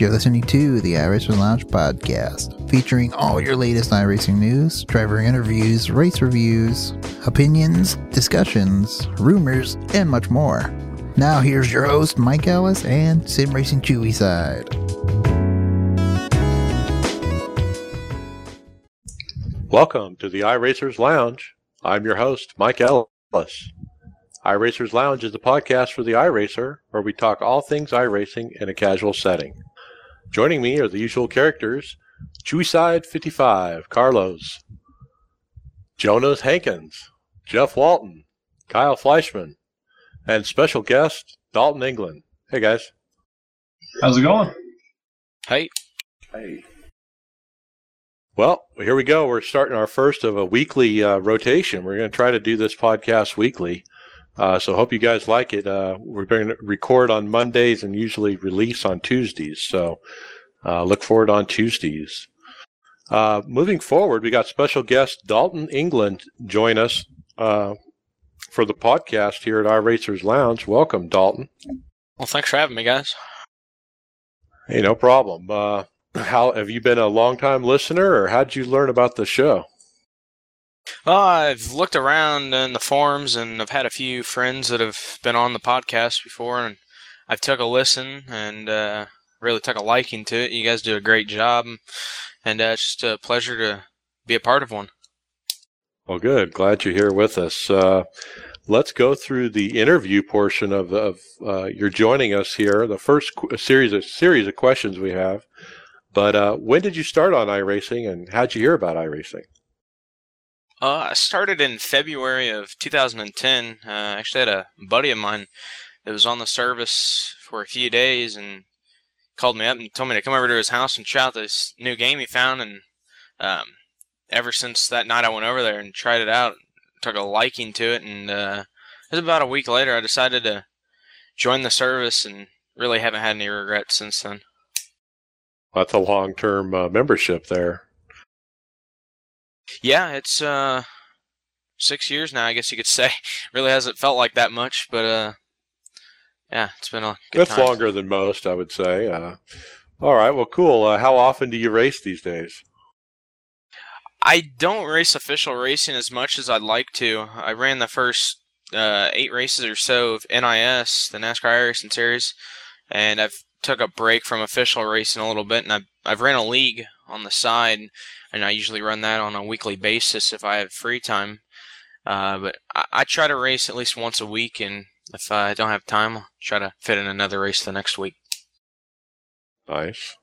You're listening to the iRacers Lounge podcast, featuring all your latest iRacing news, driver interviews, race reviews, opinions, discussions, rumors, and much more. Now here's your host, Mike Ellis and Sim Racing Chewy Side. Welcome to the iRacers Lounge. I'm your host, Mike Ellis. iRacers Lounge is the podcast for the iRacer, where we talk all things iRacing in a casual setting. Joining me are the usual characters Chewy Side 55, Carlos, Jonas Hankins, Jeff Walton, Kyle Fleischman, and special guest Daltyn England. Hey guys. How's it going? Hey. Hey. Well, here we go. We're starting our first of a weekly uh, rotation. We're going to try to do this podcast weekly. Uh, so hope you guys like it. Uh, we're going to record on Mondays and usually release on Tuesdays. So uh, look forward on Tuesdays. Uh, moving forward, we got special guest Daltyn England join us uh, for the podcast here at iRacers Lounge. Welcome, Daltyn. Well, thanks for having me, guys. Hey, no problem. Uh, how have you been a long time listener, or how did you learn about the show? Well, I've looked around in the forums, and I've had a few friends that have been on the podcast before, and I've took a listen and uh, really took a liking to it. You guys do a great job, and uh, it's just a pleasure to be a part of one. Well, good. Glad you're here with us. Uh, let's go through the interview portion of, of uh, joining us here. The first qu- series of series of questions we have. But uh, when did you start on iRacing, and how'd you hear about iRacing? Uh, I started in February of 2010. Uh, I actually had a buddy of mine that was on the service for a few days and called me up and told me to come over to his house and try out this new game he found. And um, ever since that night, I went over there and tried it out, took a liking to it, and uh, it was about a week later I decided to join the service and really haven't had any regrets since then. That's a long term uh, membership there. Yeah, it's uh six years now. I guess you could say. Really hasn't felt like that much, but uh, yeah, it's been a good That's time. longer than most, I would say. Uh, all right, well, cool. Uh, how often do you race these days? I don't race official racing as much as I'd like to. I ran the first uh, eight races or so of NIS, the NASCAR iRacing Series, and I've took a break from official racing a little bit, and I've I've ran a league on the side, and I usually run that on a weekly basis if I have free time. Uh, but I, I try to race at least once a week, and if I don't have time, I'll try to fit in another race the next week. Nice.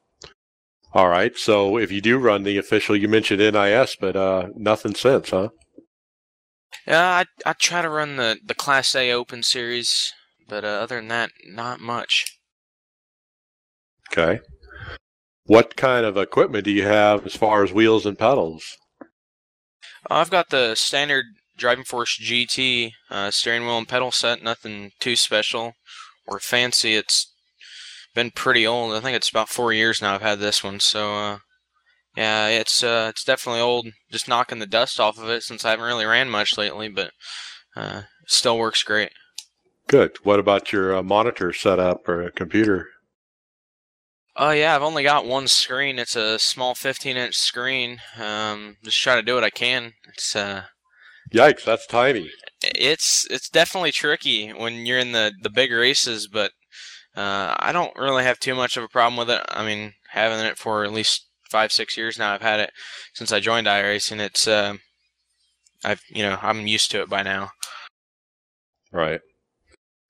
All right. So if you do run the official, you mentioned NIS, but uh, nothing since, huh? Yeah, I I try to run the the Class A Open Series, but uh, other than that, not much. Okay. What kind of equipment do you have as far as wheels and pedals? I've got the standard Driving Force GT uh, steering wheel and pedal set. Nothing too special or fancy. It's been pretty old. I think it's about four years now. I've had this one, so uh, yeah, it's uh, it's definitely old. Just knocking the dust off of it since I haven't really ran much lately, but uh, still works great. Good. What about your uh, monitor setup or computer? Oh yeah, I've only got one screen. It's a small 15-inch screen. Um, just try to do what I can. It's uh, Yikes, that's tiny. it's it's definitely tricky when you're in the the big races, but uh, I don't really have too much of a problem with it. I mean, having it for at least five six years now. I've had it since I joined iRacing. It's uh, I've you know I'm used to it by now. Right.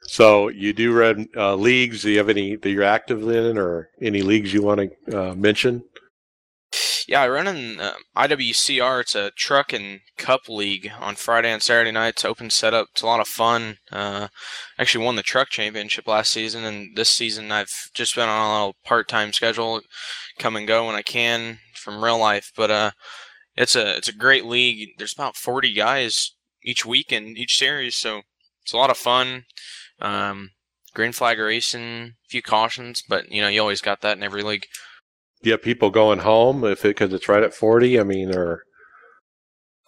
So you do run uh, leagues. Do you have any that you're active in, or any leagues you want to uh, mention? Yeah, I run in uh, IWCR. It's a truck and cup league on Friday and Saturday nights. Open setup. It's a lot of fun. Uh, actually won the truck championship last season, and this season I've just been on a little part-time schedule, come and go when I can from real life. But uh, it's a it's a great league. There's about 40 guys each week in each series, so it's a lot of fun. Um, green flag racing, a few cautions, but you know you always got that in every league. Have people going home if it because it's right at forty? I mean, or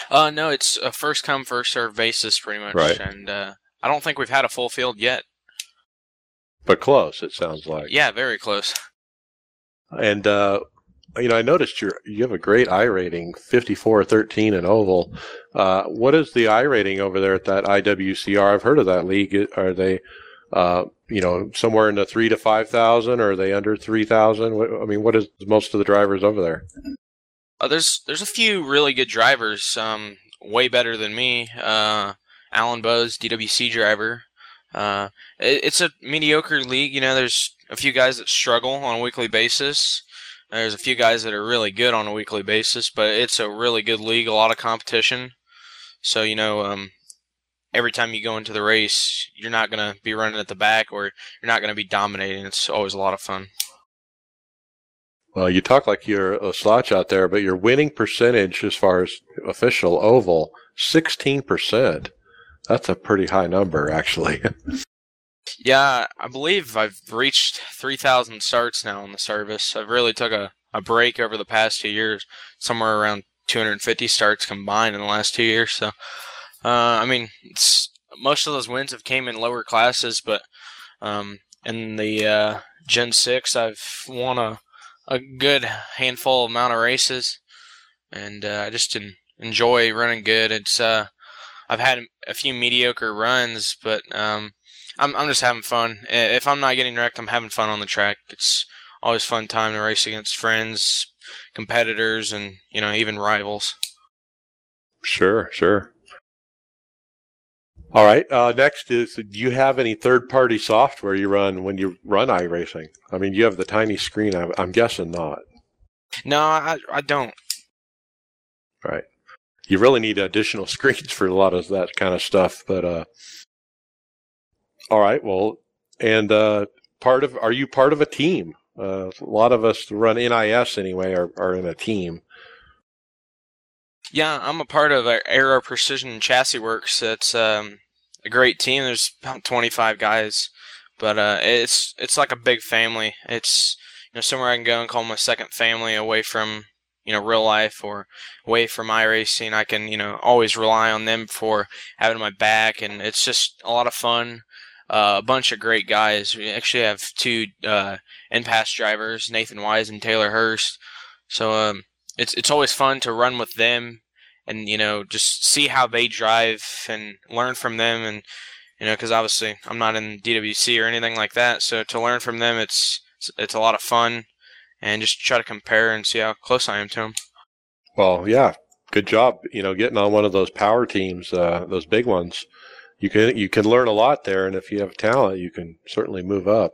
Uh, no, it's a first come first serve basis pretty much, Right. and uh, I don't think we've had a full field yet. but close. It sounds like. Yeah, very close. And uh, you know, I noticed you you have a great I rating, 54-13 in oval. Uh, what is the I rating over there at that IWCR? I've heard of that league. Are they, uh, you know, somewhere in the three to five thousand, or are they under three thousand? I mean, what is most of the drivers over there? Uh, there's there's a few really good drivers, um, way better than me. Uh, Alan Buzz, DWC driver. Uh, it, it's a mediocre league. You know, there's a few guys that struggle on a weekly basis. There's a few guys that are really good on a weekly basis, but it's a really good league, a lot of competition. So, you know, um, every time you go into the race, you're not going to be running at the back or you're not going to be dominating. It's always a lot of fun. Well, you talk like you're a slouch out there, but your winning percentage as far as official oval, 16%. That's a pretty high number, actually. Yeah, I believe I've reached 3,000 starts now in the service. I've really took a, a break over the past two years, somewhere around 250 starts combined in the last two years. So, uh, I mean, most of those wins have came in lower classes, but um, in the uh, Gen 6, I've won a, a good handful amount of races, and uh, I just enjoy running good. It's uh, I've had a few mediocre runs, but um, I'm I'm just having fun. If I'm not getting wrecked, I'm having fun on the track. It's always fun time to race against friends, competitors, and you know even rivals. Sure, sure. All right. Uh, next is, do you have any third-party software you run when you run iRacing? I mean, you have the tiny screen. I'm, I'm guessing not. No, I I don't. Right. You really need additional screens for a lot of that kind of stuff, but uh, all right. Well, and uh, part of are you part of a team? Uh, a lot of us run NIS anyway are, are in a team. Yeah, I'm a part of Aero Precision Chassis Works. It's um, a great team. There's about 25 guys, but uh, it's it's like a big family. It's you know somewhere I can go and call my second family away from you know real life or away from iRacing. I can you know always rely on them for having my back, and it's just a lot of fun uh, a bunch of great guys. We actually have two uh, in-pass drivers, Nathan Wise and Taylor Hurst. So um, it's it's always fun to run with them and you know just see how they drive and learn from them and you know because obviously I'm not in DWC or anything like that. So to learn from them, it's it's a lot of fun and just try to compare and see how close I am to him. Well, yeah, good job. You know, getting on one of those power teams, uh, those big ones you can you can learn a lot there, and if you have talent, you can certainly move up.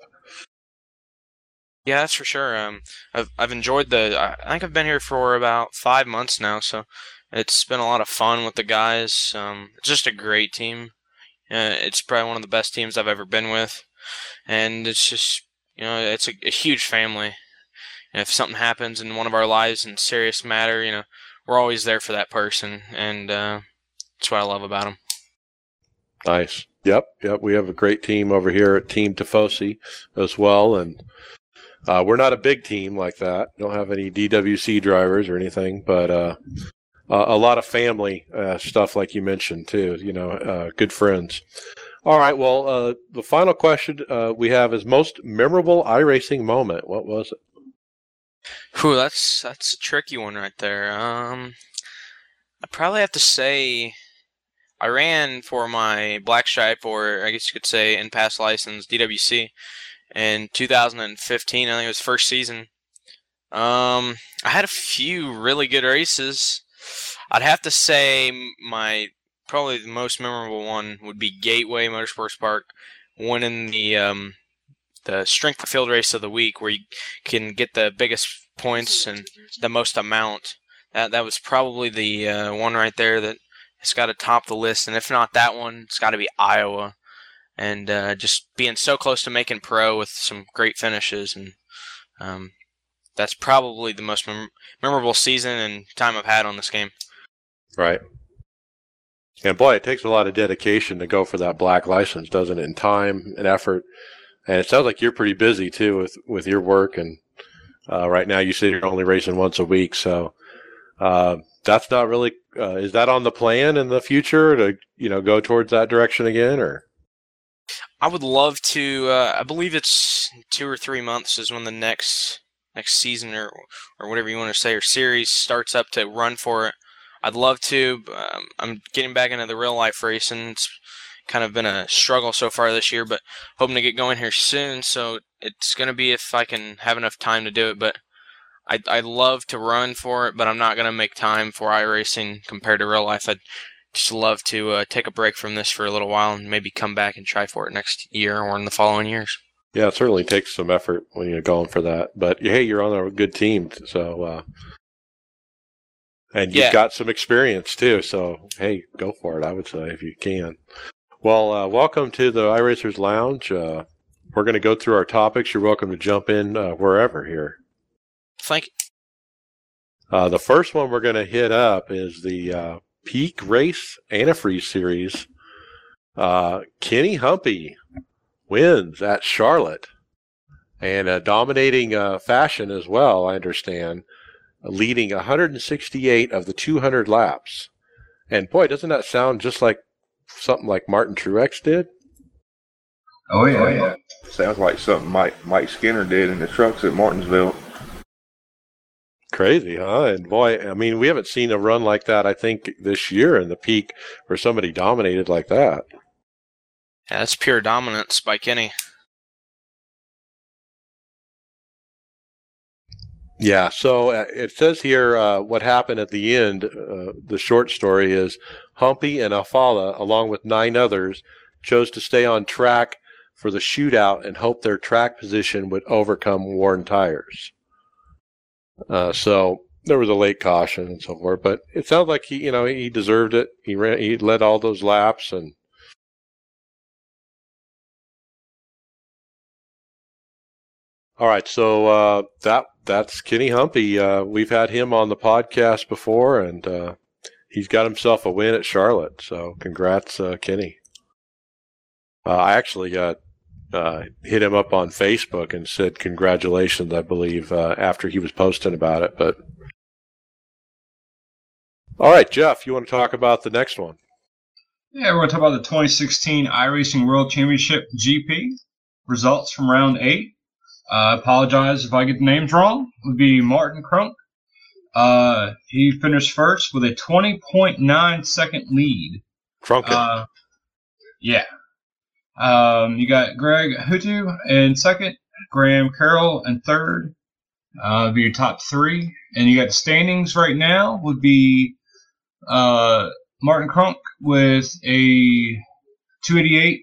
Yeah, that's for sure. Um, I've I've enjoyed the. I think I've been here for about five months now, so it's been a lot of fun with the guys. Um, it's just a great team. Uh, it's probably one of the best teams I've ever been with, and it's just you know it's a, a huge family. And if something happens in one of our lives in serious matter, you know we're always there for that person, and uh, that's what I love about them. Nice. Yep. Yep. We have a great team over here at Team Tifosi as well. And uh, we're not a big team like that. Don't have any DWC drivers or anything, but uh, a lot of family uh, stuff, like you mentioned, too. You know, uh, good friends. All right. Well, uh, the final question we have is most memorable iRacing moment. What was it? Whew, that's that's a tricky one right there. Um, I probably have to say I ran for my black stripe, or I guess you could say in pass license DWC in 2015. I think it was first season. Um, I had a few really good races. I'd have to say my probably the most memorable one would be Gateway Motorsports Park winning the um, the strength field race of the week, where you can get the biggest points and the most amount. That that was probably the uh, one right there that it's got to top the list, and if not that one, it's got to be Iowa. And uh, just being so close to making pro with some great finishes, and um, that's probably the most mem- memorable season and time I've had on this game. Right. And boy, it takes a lot of dedication to go for that black license, doesn't it? And time and effort. And it sounds like you're pretty busy too with with your work. And uh, right now, you say you're only racing once a week, so uh, that's not really uh, is that on the plan in the future to you know go towards that direction again or i would love to uh, i believe it's two or three months is when the next next season or or whatever you want to say or series starts up to run for it. I'd love to. Um, I'm getting back into the real life racing. It's kind of been a struggle so far this year, but hoping to get going here soon. So it's going to be if I can have enough time to do it. But I I love to run for it, but I'm not going to make time for iRacing compared to real life. I'd just love to uh, take a break from this for a little while and maybe come back and try for it next year or in the following years. Yeah, it certainly takes some effort when you're going for that. But hey, you're on a good team, so uh, and you've Yeah. got some experience too. So hey, go for it. I would say if you can. Well, uh, welcome to the iRacers Lounge. Uh, we're going to go through our topics. You're welcome to jump in uh, wherever here. Thank you. Uh, the first one we're going to hit up is the uh, Peak Race Antifreeze Series. Uh, Kenny Humpy wins at Charlotte and uh, dominating uh, fashion as well, I understand, leading 168 of the 200 laps. And boy, doesn't that sound just like something like Martin Truex did? Oh yeah, yeah. Sounds like something Mike Mike Skinner did in the trucks at Martinsville. Crazy, huh? And boy, I mean, we haven't seen a run like that, I think, this year in the peak where somebody dominated like that. Yeah, that's pure dominance by Kenny. Yeah, so uh, it says here uh, what happened at the end. Uh, the short story is Humpy and Afala, along with nine others, chose to stay on track for the shootout and hope their track position would overcome worn tires. Uh, so there was a late caution and so forth, but it sounds like he, you know, he deserved it. He ran, he led all those laps, and all right. So uh, that that's Kenny Humpy. Uh, we've had him on the podcast before, and uh, he's got himself a win at Charlotte. So congrats, uh, Kenny. Uh, I actually got uh, hit him up on Facebook and said congratulations. I believe uh, after he was posting about it, but. All right, Jeff, you want to talk about the next one? Yeah, we're going to talk about the 2016 iRacing World Championship GP results from round eight. I apologize if I get the names wrong. It would be Martin Crunk. Uh, he finished first with a 20.9 second lead. Trunken. Uh, yeah. Um, you got Greg Huttu in second, Graham Carroll in third. Uh, be your top three, and you got the standings right now would be uh, Martin Crunk with a 288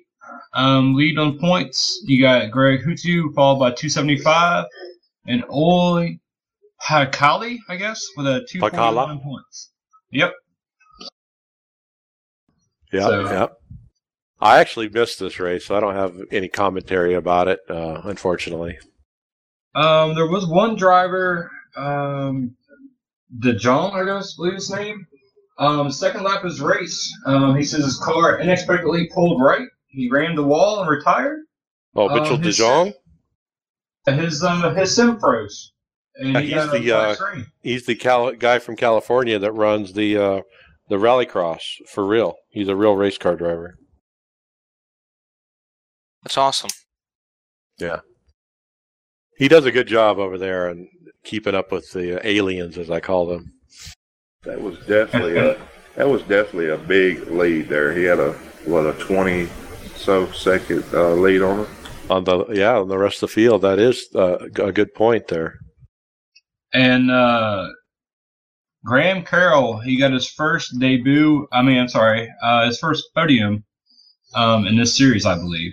um, lead on points. You got Greg Huttu followed by 275, and Olli Pakali, I guess, with a 241 Pahkala. points. Yep. Yeah, So- yeah. I actually missed this race, so I don't have any commentary about it, uh, unfortunately. Um, there was one driver, um, DeJong, I guess, believe his name. Um, second lap of his race, um, he says his car unexpectedly pulled right. He ran the wall and retired. Oh, Mitchell his- DeJong? His uh, his sim froze. And he he's got a the, uh. He's the Cal- guy from California that runs the uh, the rallycross for real. He's a real race car driver. That's awesome. Yeah, he does a good job over there and keeping up with the uh, aliens, as I call them. That was definitely a that was definitely a big lead there. He had a what a twenty so second uh, lead on it. On the yeah, on the rest of the field, that is uh, a good point there. And uh, Graham Carroll, he got his first debut. I mean, I'm sorry, uh, his first podium um, in this series, I believe.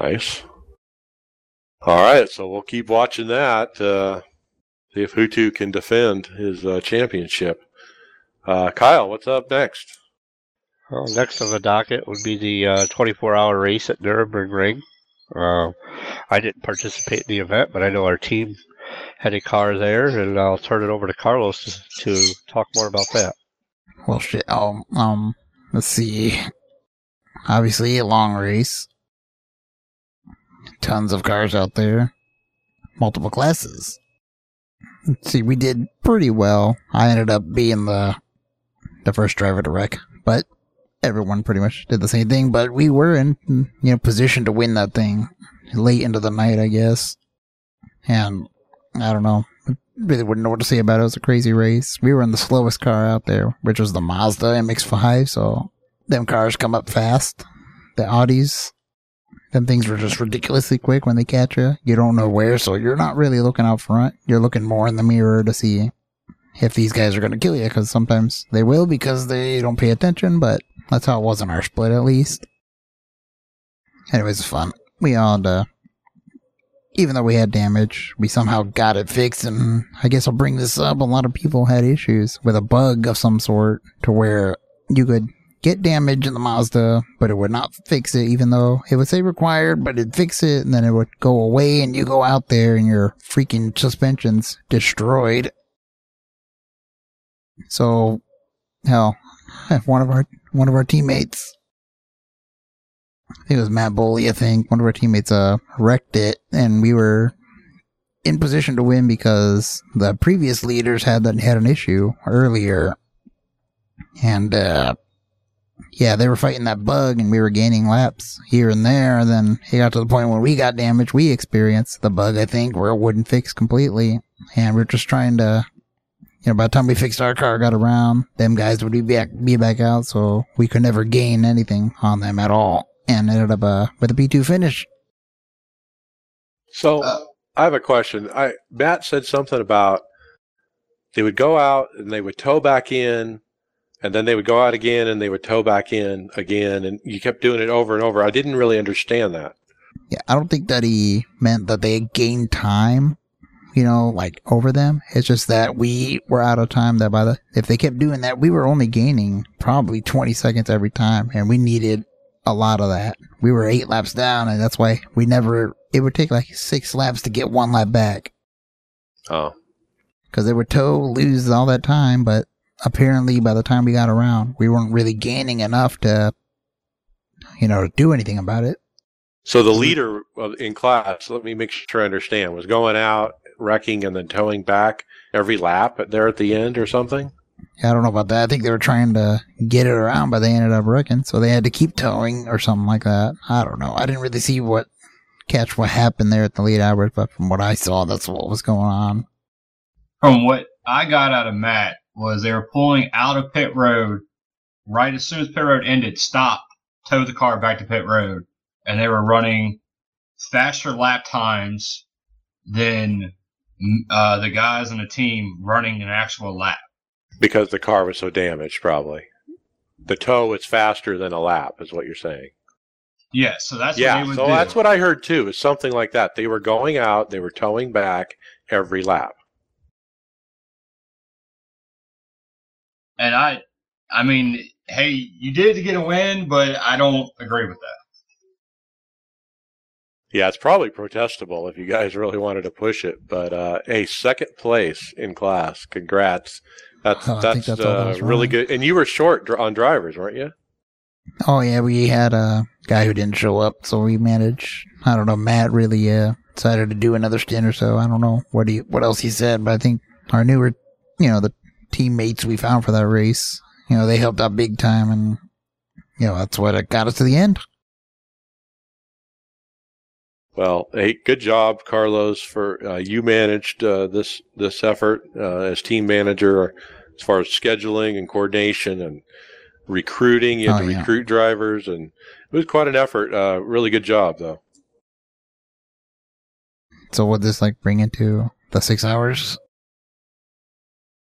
Nice. All right, so we'll keep watching that. Uh, see if Huttu can defend his uh, championship. Uh, Kyle, what's up next? Well, next on the docket would be the uh, 24-hour race at Nürburgring. Uh, I didn't participate in the event, but I know our team had a car there, and I'll turn it over to Carlos to, to talk more about that. Well, shit. Oh, um, let's see. Obviously, a long race. Tons of cars out there. Multiple classes. Let's see, we did pretty well. I ended up being the the first driver to wreck, but everyone pretty much did the same thing. But we were in you know position to win that thing. late into the night, I guess. And I don't know. Really wouldn't know what to say about it. It was a crazy race. We were in the slowest car out there, which was the Mazda MX5. So them cars come up fast. The Audis, them things were just ridiculously quick when they catch you. You don't know where, so you're not really looking out front. You're looking more in the mirror to see if these guys are going to kill you, because sometimes they will because they don't pay attention, but that's how it was in our split at least. Anyways, it's fun. We all, uh, even though we had damage, we somehow got it fixed, and I guess I'll bring this up. A lot of people had issues with a bug of some sort to where you could get damage in the Mazda, but it would not fix it, even though it would say required, but it'd fix it, and then it would go away, and you go out there and your freaking suspension's destroyed. So, hell, one of our one of our teammates, I think it was Matt Boley, I think. One of our teammates uh wrecked it, and we were in position to win because the previous leaders had that had an issue earlier, and uh, yeah, they were fighting that bug, and we were gaining laps here and there. And then it got to the point when we got damaged, we experienced the bug, I think, where it wouldn't fix completely, and we are just trying to you know, by the time we fixed our car, got around, them guys would be back, be back out, so we could never gain anything on them at all, and ended up uh, with a P2 finish. So, uh, I have a question. I Matt said something about they would go out and they would tow back in, and then they would go out again and they would tow back in again, and you kept doing it over and over. I didn't really understand that. Yeah, I don't think that he meant that they gained time you know, like over them. It's just that we were out of time that by the, if they kept doing that, we were only gaining probably 20 seconds every time and we needed a lot of that. We were eight laps down and that's why we never, it would take like six laps to get one lap back. Oh. Cause they would tow, lose all that time, but apparently by the time we got around, we weren't really gaining enough to, you know, do anything about it. So the leader in class, let me make sure I understand, was going out wrecking and then towing back every lap there at the end or something? I don't know about that. I think they were trying to get it around, but they ended up wrecking, so they had to keep towing or something like that. I don't know. I didn't really see what catch what happened there at the lead hours, but from what I saw, that's what was going on. From what I got out of Matt was they were pulling out of pit road right as soon as pit road ended, stop, tow the car back to pit road, and they were running faster lap times than uh, the guys on the team running an actual lap. Because the car was so damaged, probably. The tow is faster than a lap, is what you're saying. Yeah, so that's yeah, so do. that's what I heard too. Is something like that. They were going out, they were towing back every lap. And I, I mean, hey, you did to get a win, but I don't agree with that. Yeah, it's probably protestable if you guys really wanted to push it. But uh, hey, second place in class. Congrats. That's oh, that's, that's uh, really good. And you were short on drivers, weren't you? Oh yeah, we had a guy who didn't show up, so we managed. I don't know. Matt really uh, decided to do another stint or so. I don't know what he what else he said, but I think our newer, you know, the teammates we found for that race, you know, they helped out big time, and you know that's what got us to the end. Well, hey, good job, Carlos. For uh, you managed uh, this this effort uh, as team manager, as far as scheduling and coordination and recruiting. You had oh, to yeah. recruit drivers, and it was quite an effort. Uh, really good job, though. So, what this like bring into the six hours?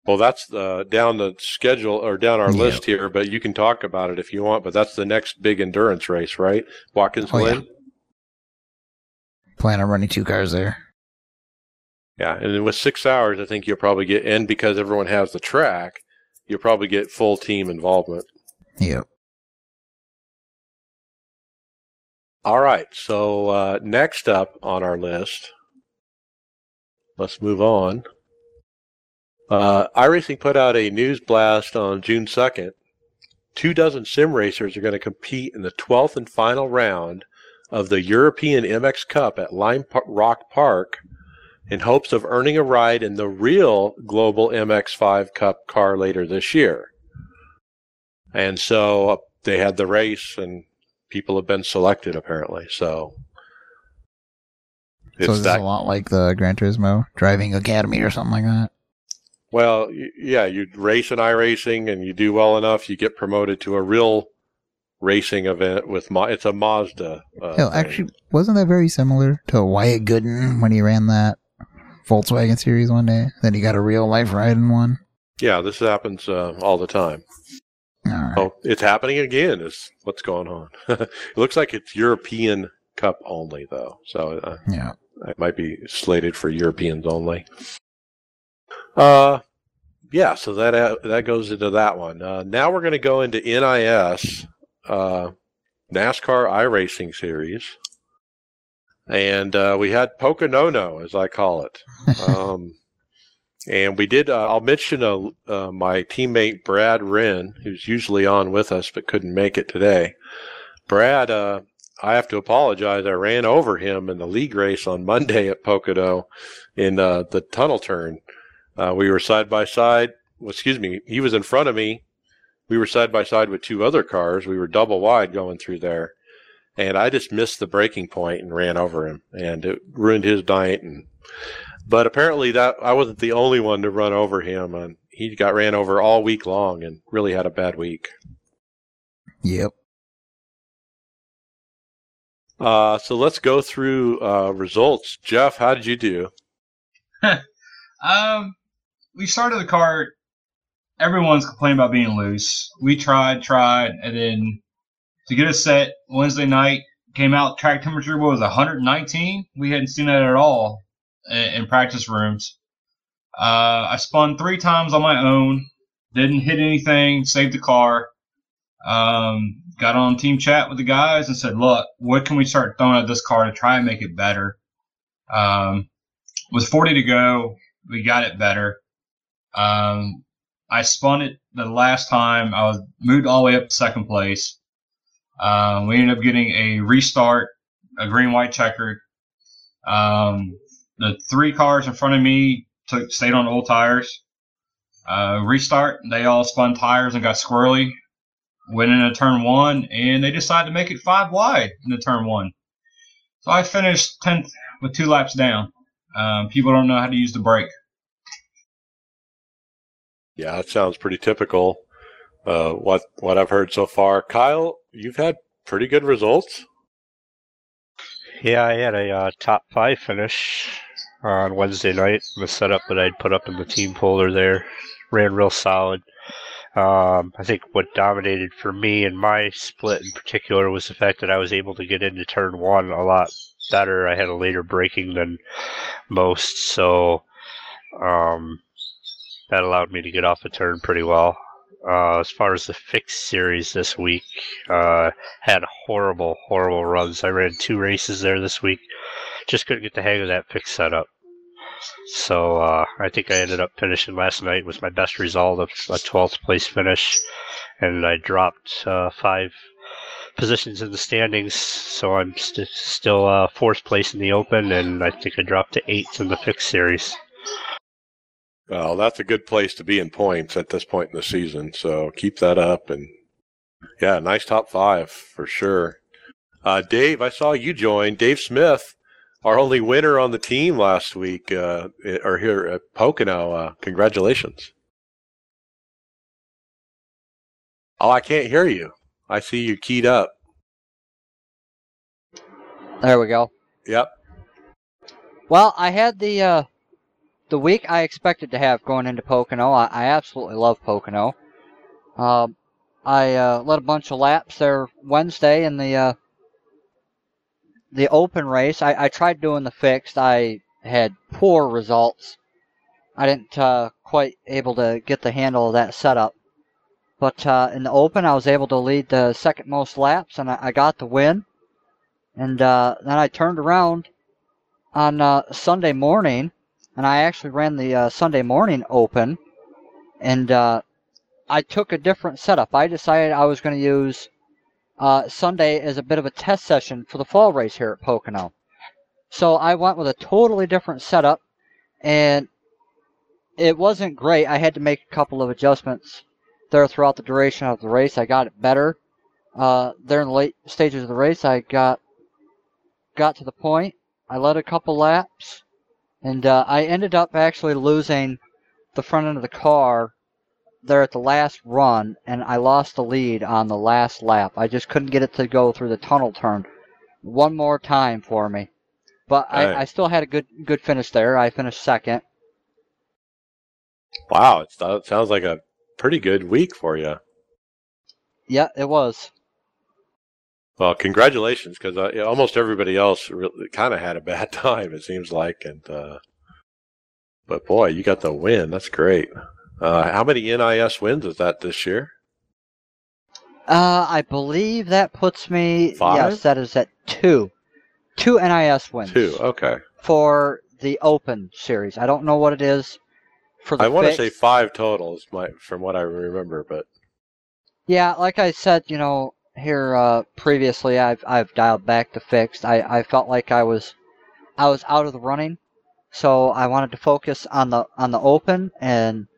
Well, that's down the schedule or down our yeah. list here, but you can talk about it if you want. But that's the next big endurance race, right? Watkins oh, Glen. Yeah plan on running two cars there. Yeah, and with six hours, I think you'll probably get, and because everyone has the track, you'll probably get full team involvement. Yep. All right, so uh, next up on our list, let's move on. Uh, iRacing put out a news blast on June 2nd. Two dozen sim racers are going to compete in the 12th and final round of the European MX Cup at Lime Rock Park in hopes of earning a ride in the real Global MX5 Cup car later this year. And so uh, they had the race, and people have been selected apparently. So It's so this that is a lot like the Gran Turismo Driving Academy or something like that. well, yeah. You race in iRacing and you do well enough, you get promoted to a real racing event with Ma- it's a Mazda. Uh, actually, wasn't that very similar to Wyatt Gooden when he ran that Volkswagen series one day? Then he got a real life ride in one. yeah, this happens uh, all the time. All right. Oh, it's happening again. Is what's going on? it looks like it's European Cup only, though. So uh, Yeah. it might be slated for Europeans only. Uh, yeah. So that uh, that goes into that one. Uh, now we're going to go into NIS, uh, NASCAR iRacing series, and uh, we had Poconono, as I call it. Um, and we did. Uh, I'll mention uh, uh, my teammate Brad Wren, who's usually on with us but couldn't make it today. Brad, uh, I have to apologize. I ran over him in the league race on Monday at Pocono in uh, the tunnel turn. Uh, we were side by side. Well, excuse me. He was in front of me. We were side by side with two other cars. We were double wide going through there, and I just missed the breaking point and ran over him, and it ruined his night. And but apparently that I wasn't the only one to run over him, and he got ran over all week long and really had a bad week. Yep. Uh, so let's go through uh, results. Jeff, how did you do? Um, we started the cart. Everyone's complaining about being loose. We tried, tried, and then to get a set Wednesday night came out. Track temperature was 119. We hadn't seen that at all in, in practice rooms. Uh, I spun three times on my own. Didn't hit anything. Saved the car. Um, got on team chat with the guys and said, "Look, what can we start throwing at this car to try and make it better?" Um, with 40 to go, we got it better. Um, I spun it the last time. I was moved all the way up to second place. Um, we ended up getting a restart, a green white checkered. Um, the three cars in front of me took stayed on old tires. Uh, restart, they all spun tires and got squirrely. Went into turn one, and they decided to make it five wide in the turn one. So I finished tenth with two laps down. Um, people don't know how to use the brake. Yeah, that sounds pretty typical. Uh, what what I've heard so far, Kyle, you've had pretty good results. Yeah, I had a uh, top five finish on Wednesday night. The setup that I'd put up in the team folder there ran real solid. Um, I think what dominated for me and my split in particular was the fact that I was able to get into turn one a lot better. I had a later braking than most, so um, that allowed me to get off a turn pretty well. Uh, as far as the fixed series this week, uh, had horrible, horrible runs. I ran two races there this week. Just couldn't get the hang of that fixed setup. So uh, I think I ended up finishing last night with my best result of a 12th place finish, and I dropped uh, five positions in the standings. So I'm st- still uh, fourth place in the Open, and I think I dropped to eighth in the fixed series. Well, that's a good place to be in points at this point in the season. So keep that up, and yeah, nice top five for sure. Uh, Dave, I saw you join. Dave Smith, our only winner on the team last week, uh, or here at Pocono. Uh, congratulations. Oh, I can't hear you. I see you keyed up. There we go. Yep. Well, I had the uh, the week I expected to have going into Pocono. I, I absolutely love Pocono. Um, I uh, led a bunch of laps there Wednesday in the uh, the open race. I, I tried doing the fixed. I had poor results. I didn't uh, quite able to get the handle of that setup. But uh, in the open, I was able to lead the second most laps, and I, I got the win. And uh, then I turned around on uh, Sunday morning, and I actually ran the uh, Sunday morning open, and uh, I took a different setup. I decided I was going to use uh, Sunday as a bit of a test session for the fall race here at Pocono. So I went with a totally different setup, and it wasn't great. I had to make a couple of adjustments there throughout the duration of the race. I got it better. Uh, there in the late stages of the race, I got got to the point I led a couple laps, and uh, I ended up actually losing the front end of the car there at the last run, and I lost the lead on the last lap. I just couldn't get it to go through the tunnel turn one more time for me. But. I, I still had a good good finish there. I finished second. Wow, it sounds like a pretty good week for you. Yeah, it was. Well, congratulations, because uh, almost everybody else really, kind of had a bad time. It seems like, and uh, but boy, you got the win. That's great. Uh, how many NIS wins is that this year? Uh, I believe that puts me. Five? Yes, that is at two. Two NIS wins. Two. Okay. For the Open series. I don't know what it is for the I want to say five totals, my, from what I remember, but Yeah, like I said, you know, here uh, previously, I've I've dialed back to fixed. I, I felt like I was I was out of the running, so I wanted to focus on the on the open, and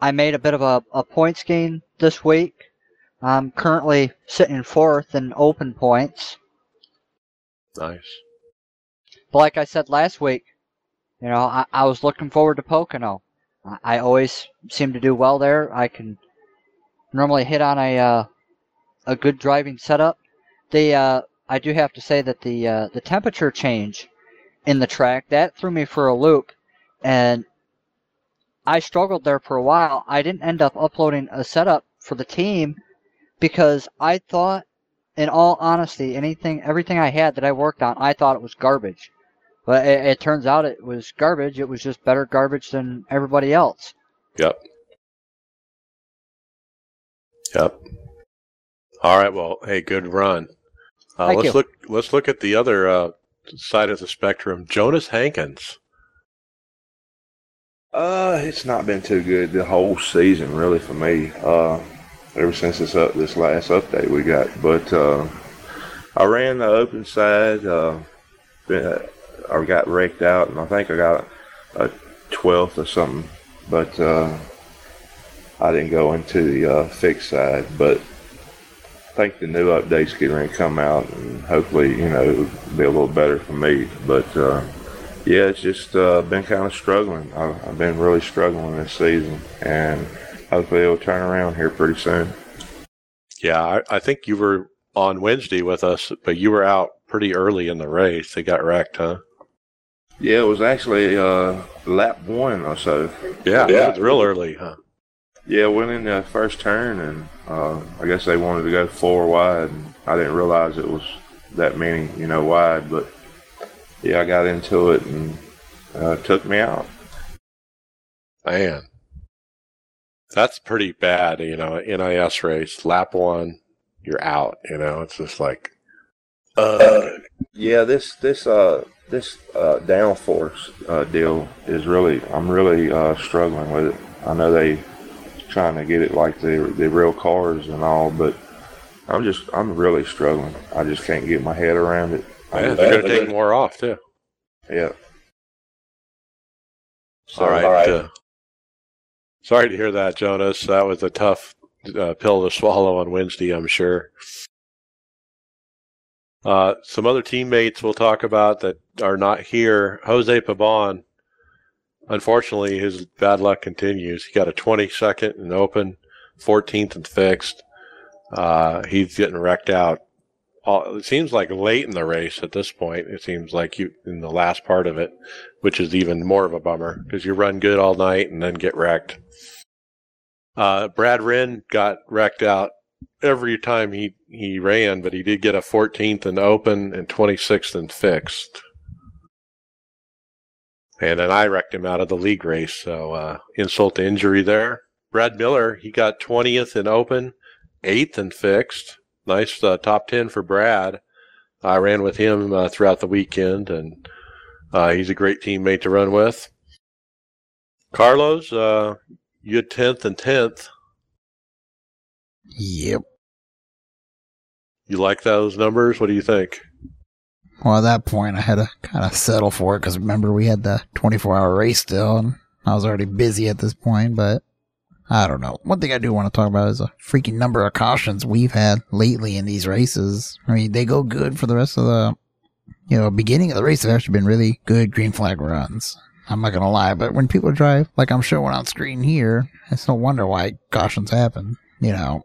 I made a bit of a, a points gain this week. I'm currently sitting fourth in open points. nice. But like I said last week, you know, I, I was looking forward to Pocono. I, I always seem to do well there. I can normally hit on a uh, a good driving setup. The uh, I do have to say that the uh, the temperature change in the track that threw me for a loop, and I struggled there for a while. I didn't end up uploading a setup for the team because I thought, in all honesty, anything everything I had that I worked on, I thought it was garbage. But it, it turns out it was garbage. It was just better garbage than everybody else. Yep. Yep. All right. Well, hey, good run. Uh, Thank let's you. look. Let's look at the other uh, side of the spectrum. Jonas Hankins. Uh, it's not been too good the whole season, really, for me. Uh, ever since this up this last update we got, but uh, I ran the open side. Uh, been, I got wrecked out, and I think I got a twelfth or something. But uh, I didn't go into the uh, fixed side. But I think the new update's getting ready to come out, and hopefully, you know, it'll be a little better for me. But uh, yeah, it's just uh, been kind of struggling. I, I've been really struggling this season, and hopefully it'll turn around here pretty soon. Yeah, I, I think you were on Wednesday with us, but you were out pretty early in the race. They got wrecked, huh? Yeah, it was actually uh, lap one or so. Yeah, Yeah. it was real early, huh? Yeah, went in the first turn, and uh, I guess they wanted to go four wide. And I didn't realize it was that many, you know, wide. But yeah, I got into it and uh, took me out. Man, that's pretty bad. You know, NIS race, lap one, you're out. You know, it's just like, uh, Yeah, this this uh this uh downforce uh, deal is really I'm really uh, struggling with it. I know they trying to get it like the the real cars and all, but I'm just I'm really struggling. I just can't get my head around it. I man, they're gonna take more off too. Yeah. So, All right. Uh, sorry to hear that, Jonas. That was a tough uh, pill to swallow on Wednesday, I'm sure. Uh, some other teammates we'll talk about that are not here. Jose Pabon, unfortunately, his bad luck continues. He got a 22nd and open, 14th and fixed. Uh, he's getting wrecked out. All, it seems like late in the race at this point. It seems like you in the last part of it which is even more of a bummer because you run good all night and then get wrecked. Uh, Brad Wren got wrecked out every time he, he ran, but he did get a 14th and open and 26th and fixed. And then I wrecked him out of the league race, so uh, insult to injury there. Brad Miller, he got 20th in open, 8th in fixed. Nice uh, top 10 for Brad. I ran with him uh, throughout the weekend, and uh, he's a great teammate to run with. Carlos, uh, you had 10th and 10th. Yep. You like those numbers? What do you think? Well, at that point, I had to kind of settle for it because remember we had the 24 hour race still, and I was already busy at this point. But I don't know. One thing I do want to talk about is a freaking number of cautions we've had lately in these races. I mean, they go good for the rest of the you know, beginning of the race have actually been really good green flag runs. I'm not gonna lie, but when people drive like I'm showing on screen here, it's no wonder why cautions happen. You know,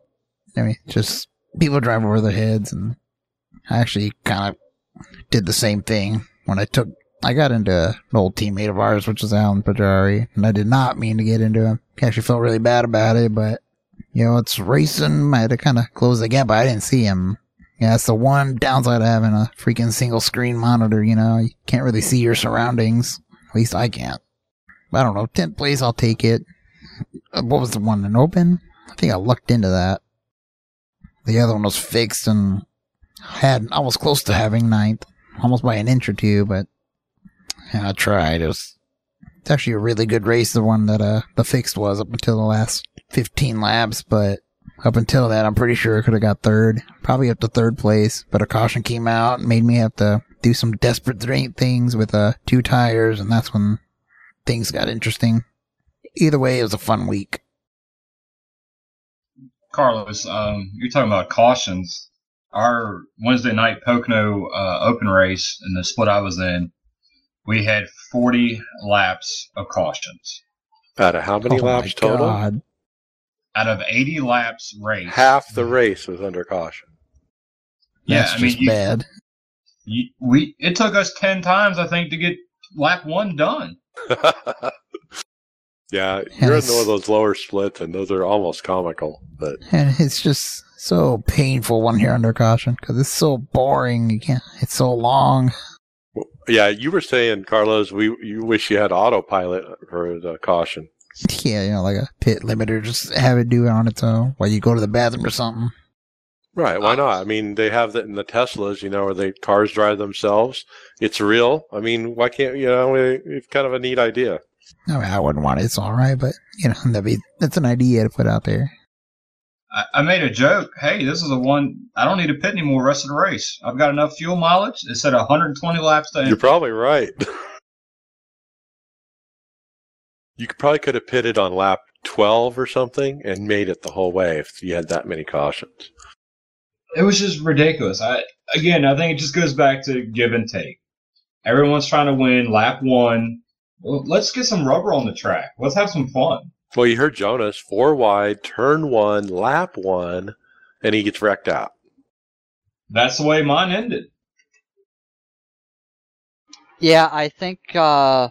I mean, just people drive over their heads, and I actually kind of did the same thing when I took. I got into an old teammate of ours, which is Alan Pajari, and I did not mean to get into him. I actually felt really bad about it, but you know, it's racing. I had to kind of close the gap, but I didn't see him. Yeah, it's the one downside of having a freaking single screen monitor. You know, you can't really see your surroundings. At least I can't. I don't know. 10th place, I'll take it. Uh, What was the one in open? I think I looked into that. The other one was fixed and had, I was close to having ninth. Almost by an inch or two, but I tried. It was, it's actually a really good race, the one that, uh, the fixed was up until the last 15 laps, but up until that, I'm pretty sure I could have got third, probably up to third place. But a caution came out and made me have to do some desperate th- things with uh, two tires, and that's when things got interesting. Either way, it was a fun week. Carlos, um, you're talking about cautions. Our Wednesday night Pocono uh, open race in the split I was in, we had 40 laps of cautions. Out of how many Oh laps total? God. Out of 80 laps race. Half the race was under caution. yeah, That's I mean, just you, bad. you, we it took us 10 times, I think, to get lap one done. yeah, you're in one of those lower splits, and those are almost comical. But And it's just so painful when you're under caution because it's so boring. You can't. It's so long. yeah, you were saying, Carlos, we you wish you had autopilot for the caution. Yeah, you know, like a pit limiter, just have it do it on its own while you go to the bathroom or something. Right? Why not? I mean, they have that in the Teslas, you know, where the cars drive themselves. It's real. I mean, why can't you know? It's kind of a neat idea. I mean, I wouldn't want it. It's all right, but you know, that'd be that's an idea to put out there. I, I made a joke. Hey, this is the one. I don't need to pit anymore rest of the race. I've got enough fuel mileage. It said 120 laps to You're probably right. you could- probably could have pitted on lap 12 or something and made it the whole way if you had that many cautions. It was just ridiculous. I again, I think it just goes back to give and take. Everyone's trying to win lap one. Well, let's get some rubber on the track. Let's have some fun. Well, you heard Jonas, four wide, turn one, lap one, and he gets wrecked out. That's the way mine ended. Yeah, I think uh,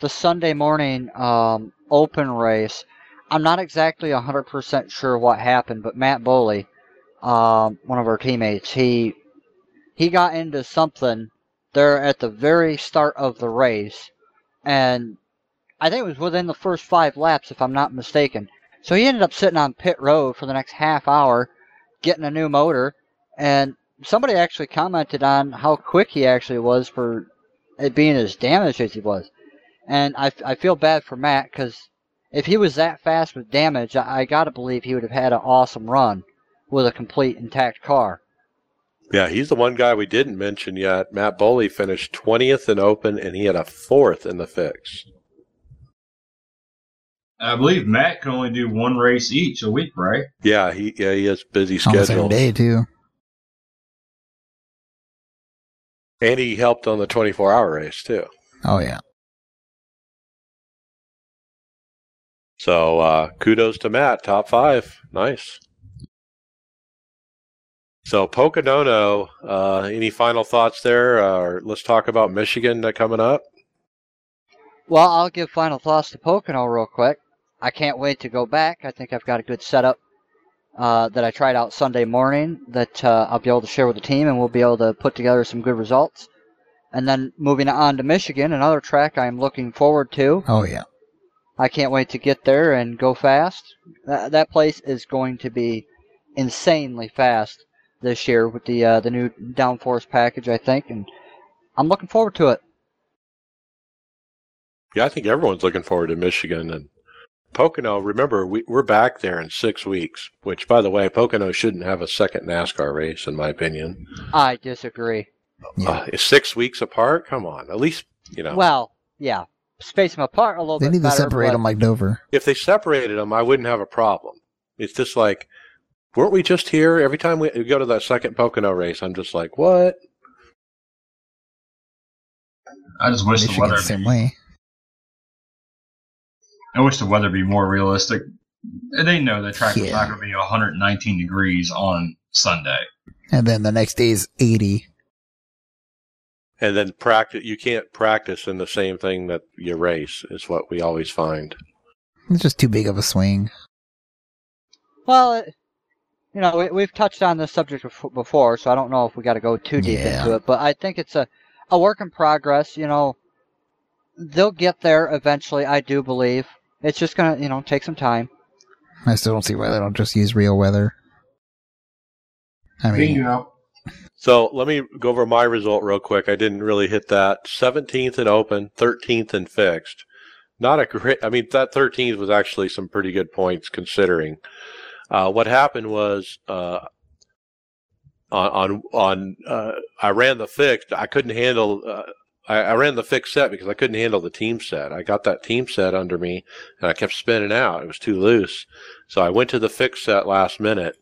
the Sunday morning um, open race. I'm not exactly 100% sure what happened, but Matt Boley, um, one of our teammates, he he got into something there at the very start of the race, and I think it was within the first five laps, if I'm not mistaken. So he ended up sitting on pit road for the next half hour, getting a new motor, and somebody actually commented on how quick he actually was for it being as damaged as he was. And I, I feel bad for Matt because if he was that fast with damage, I, I got to believe he would have had an awesome run with a complete intact car. Yeah, he's the one guy we didn't mention yet. Matt Boley finished 20th in open, and he had a fourth in the fix. I believe Matt can only do one race each a week, right? Yeah, he yeah he has busy On the schedule, day too. and he helped on the 24 hour race too. Oh yeah. So uh, kudos to Matt, top five, nice. So Poconono, uh, any final thoughts there? Uh, or let's talk about Michigan coming up. Well, I'll give final thoughts to Pocono real quick. I can't wait to go back. I think I've got a good setup uh, that I tried out Sunday morning that uh, I'll be able to share with the team, and we'll be able to put together some good results. And then moving on to Michigan, another track I'm looking forward to. Oh yeah. I can't wait to get there and go fast. That, that place is going to be insanely fast this year with the uh, the new downforce package, I think, and I'm looking forward to it. Yeah, I think everyone's looking forward to Michigan and Pocono. Remember, we, we're back there in six weeks. Which, by the way, Pocono shouldn't have a second NASCAR race, in my opinion. I disagree. Uh, is six weeks apart? Come on, at least you know. Well, yeah, space them apart a little They bit. need to better, separate them like Dover. if they separated them, I wouldn't have a problem. It's just like, weren't we just here? Every time we go to that second Pocono race, I'm just like, what? I just wish the weather. the same way. I wish the weather be more realistic. They know the track is not going to be 119 degrees on Sunday. And then the next day is 80. And then practice. You can't practice in the same thing that you race. Is what we always find. It's just too big of a swing. Well, it, you know, we, we've touched on this subject before, so I don't know if we got to go too deep Yeah. into it. But I think it's a, a work in progress. You know, they'll get there eventually. I do believe it's just gonna, you know, take some time. I still don't see why they don't just use real weather. I mean, Bingo. So let me go over my result real quick. I didn't really hit that. 17th in open, 13th in fixed. Not a great, I mean, that 13th was actually some pretty good points considering. Uh, what happened was, uh, on, on, uh, I ran the fixed. I couldn't handle, uh, I, I ran the fixed set because I couldn't handle the team set. I got that team set under me and I kept spinning out. It was too loose. So I went to the fixed set last minute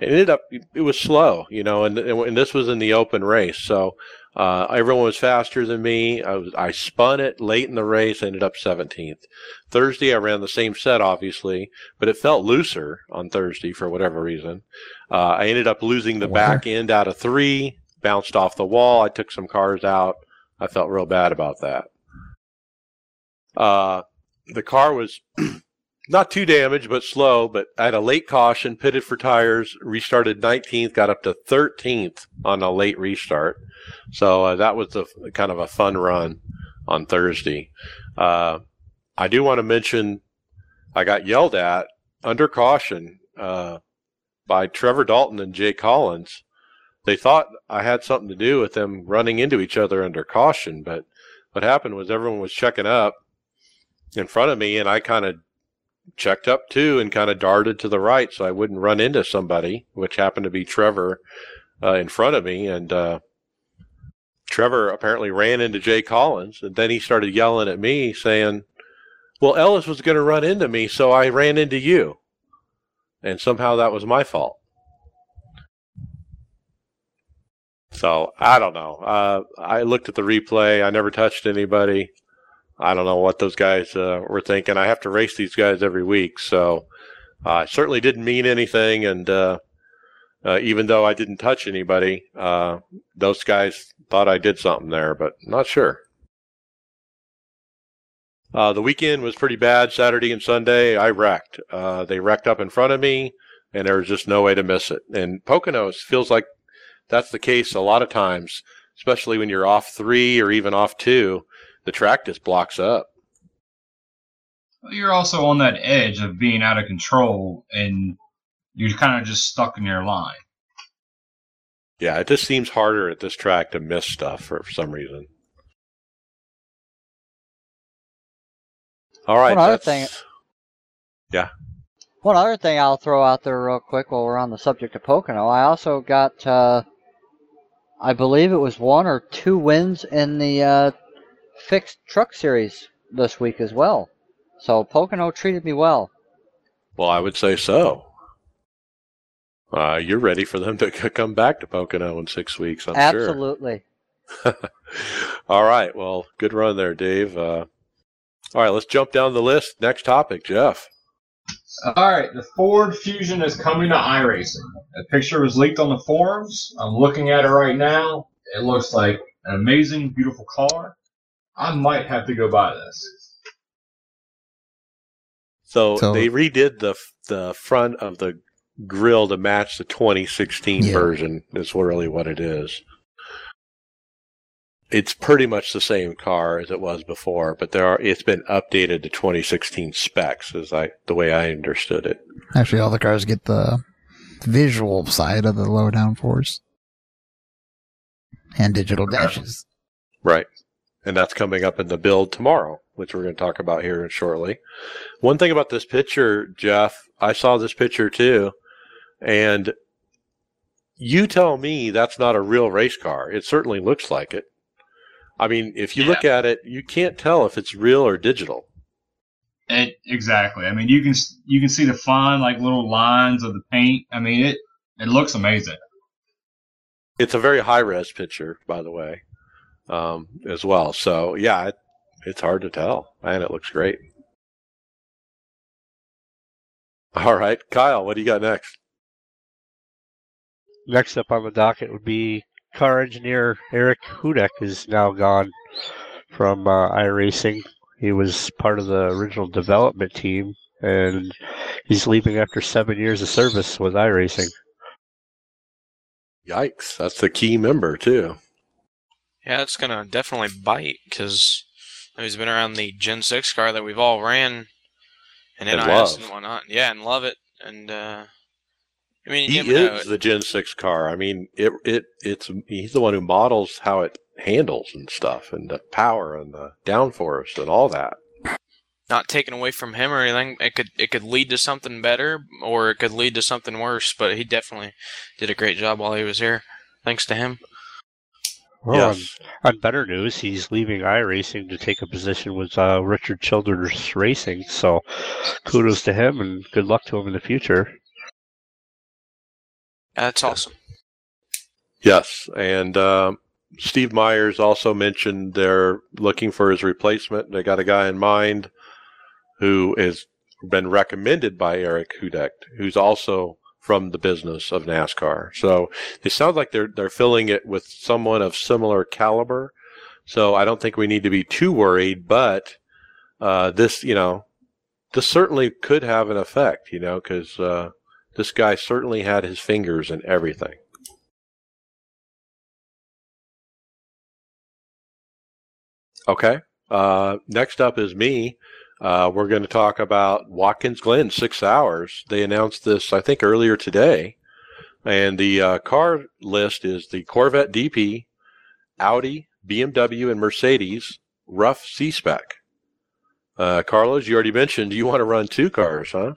it ended up it was slow, you know, and and this was in the open race, so uh, everyone was faster than me. I was I spun it late in the race, ended up 17th. Thursday I ran the same set, obviously, but it felt looser on Thursday for whatever reason. Uh, I ended up losing the back end out of three, bounced off the wall. I took some cars out. I felt real bad about that. Uh, the car was not too damaged, but slow. But I had a late caution, pitted for tires, restarted 19th, got up to 13th on a late restart. So uh, that was the kind of a fun run on Thursday. Uh, I do want to mention I got yelled at under caution uh, by Trevor Dalton and Jay Collins. They thought I had something to do with them running into each other under caution, but what happened was everyone was checking up in front of me, and I kind of checked up too and kind of darted to the right so I wouldn't run into somebody, which happened to be Trevor uh, in front of me. And uh, Trevor apparently ran into Jay Collins, and then he started yelling at me, saying, Well, Ellis was going to run into me, so I ran into you. And somehow that was my fault. So I don't know. Uh, I looked at the replay. I never touched anybody. I don't know what those guys uh, were thinking. I have to race these guys every week, so uh, I certainly didn't mean anything. And uh, uh, even though I didn't touch anybody, uh, those guys thought I did something there, but not sure. Uh, the weekend was pretty bad. Saturday and Sunday, I wrecked. Uh, they wrecked up in front of me, and there was just no way to miss it. And Poconos feels like that's the case a lot of times, especially when you're off three or even off two the track just blocks up. You're also on that edge of being out of control, and you're kind of just stuck in your line. Yeah, it just seems harder at this track to miss stuff for, for some reason. All right. One other that's- One other thing I'll throw out there real quick while we're on the subject of Pocono, I also got, uh, I believe it was one or two wins in the uh, fixed truck series this week as well. So Pocono treated me well. Well, I would say so. Uh, you're ready for them to come back to Pocono in six weeks, I'm sure. Absolutely. All right. Well, good run there, Dave. Uh, all right, let's jump down the list. Next topic, Jeff. All right, the Ford Fusion is coming to iRacing. A picture was leaked on the forums. I'm looking at it right now. It looks like an amazing, beautiful car. I might have to go buy this. So, So- they redid the the front of the grill to match the 2016 Yeah. version. Is really what it is. It's pretty much the same car as it was before, but there are it's been updated to 2016 specs, as I the way I understood it. Actually, all the cars get the visual side of the low downforce and digital dashes. Right. And that's coming up in the build tomorrow, which we're going to talk about here shortly. One thing about this picture, Jeff, I saw this picture too, and you tell me that's not a real race car. It certainly looks like it. I mean, if you look at it, you can't tell if it's real or digital. It exactly. I mean, you can you can see the fine like little lines of the paint. I mean, it it looks amazing. It's a very high res picture, by the way. Um, as well. So yeah, it, it's hard to tell, and it looks great. All right, Kyle, what do you got next? Next up on the docket would be car engineer Eric Hudek is now gone from uh, iRacing. He was part of the original development team, and he's leaving after seven years of service with iRacing. Yikes! That's the key member too. Yeah, it's gonna definitely bite because he's been around the Gen Six car that we've all ran and, And NIS love. and whatnot. Yeah, and love it. And uh, I mean, He is the Gen Six car. I mean, it it it's he's the one who models how it handles and stuff, and the power and the downforce and all that. not taken away from him or anything. It could it could lead to something better, or it could lead to something worse. But he definitely did a great job while he was here. Thanks to him. Well, yes. on, on better news, he's leaving iRacing to take a position with uh, Richard Childress Racing. So kudos to him and good luck to him in the future. That's awesome. Yes, and um, Steve Myers also mentioned they're looking for his replacement. They got a guy in mind who has been recommended by Eric Hudek, who's also from the business of NASCAR. So it sounds like they're they're filling it with someone of similar caliber. So I don't think we need to be too worried. But uh, this, you know, this certainly could have an effect. You know, because uh, this guy certainly had his fingers in everything. Okay. Uh, next up is me. Uh, we're going to talk about Watkins Glen six hours. They announced this, I think, earlier today. And the uh, car list is the Corvette DP, Audi, BMW, and Mercedes Ruf C spec. Uh, Carlos, you already mentioned you want to run two cars, huh?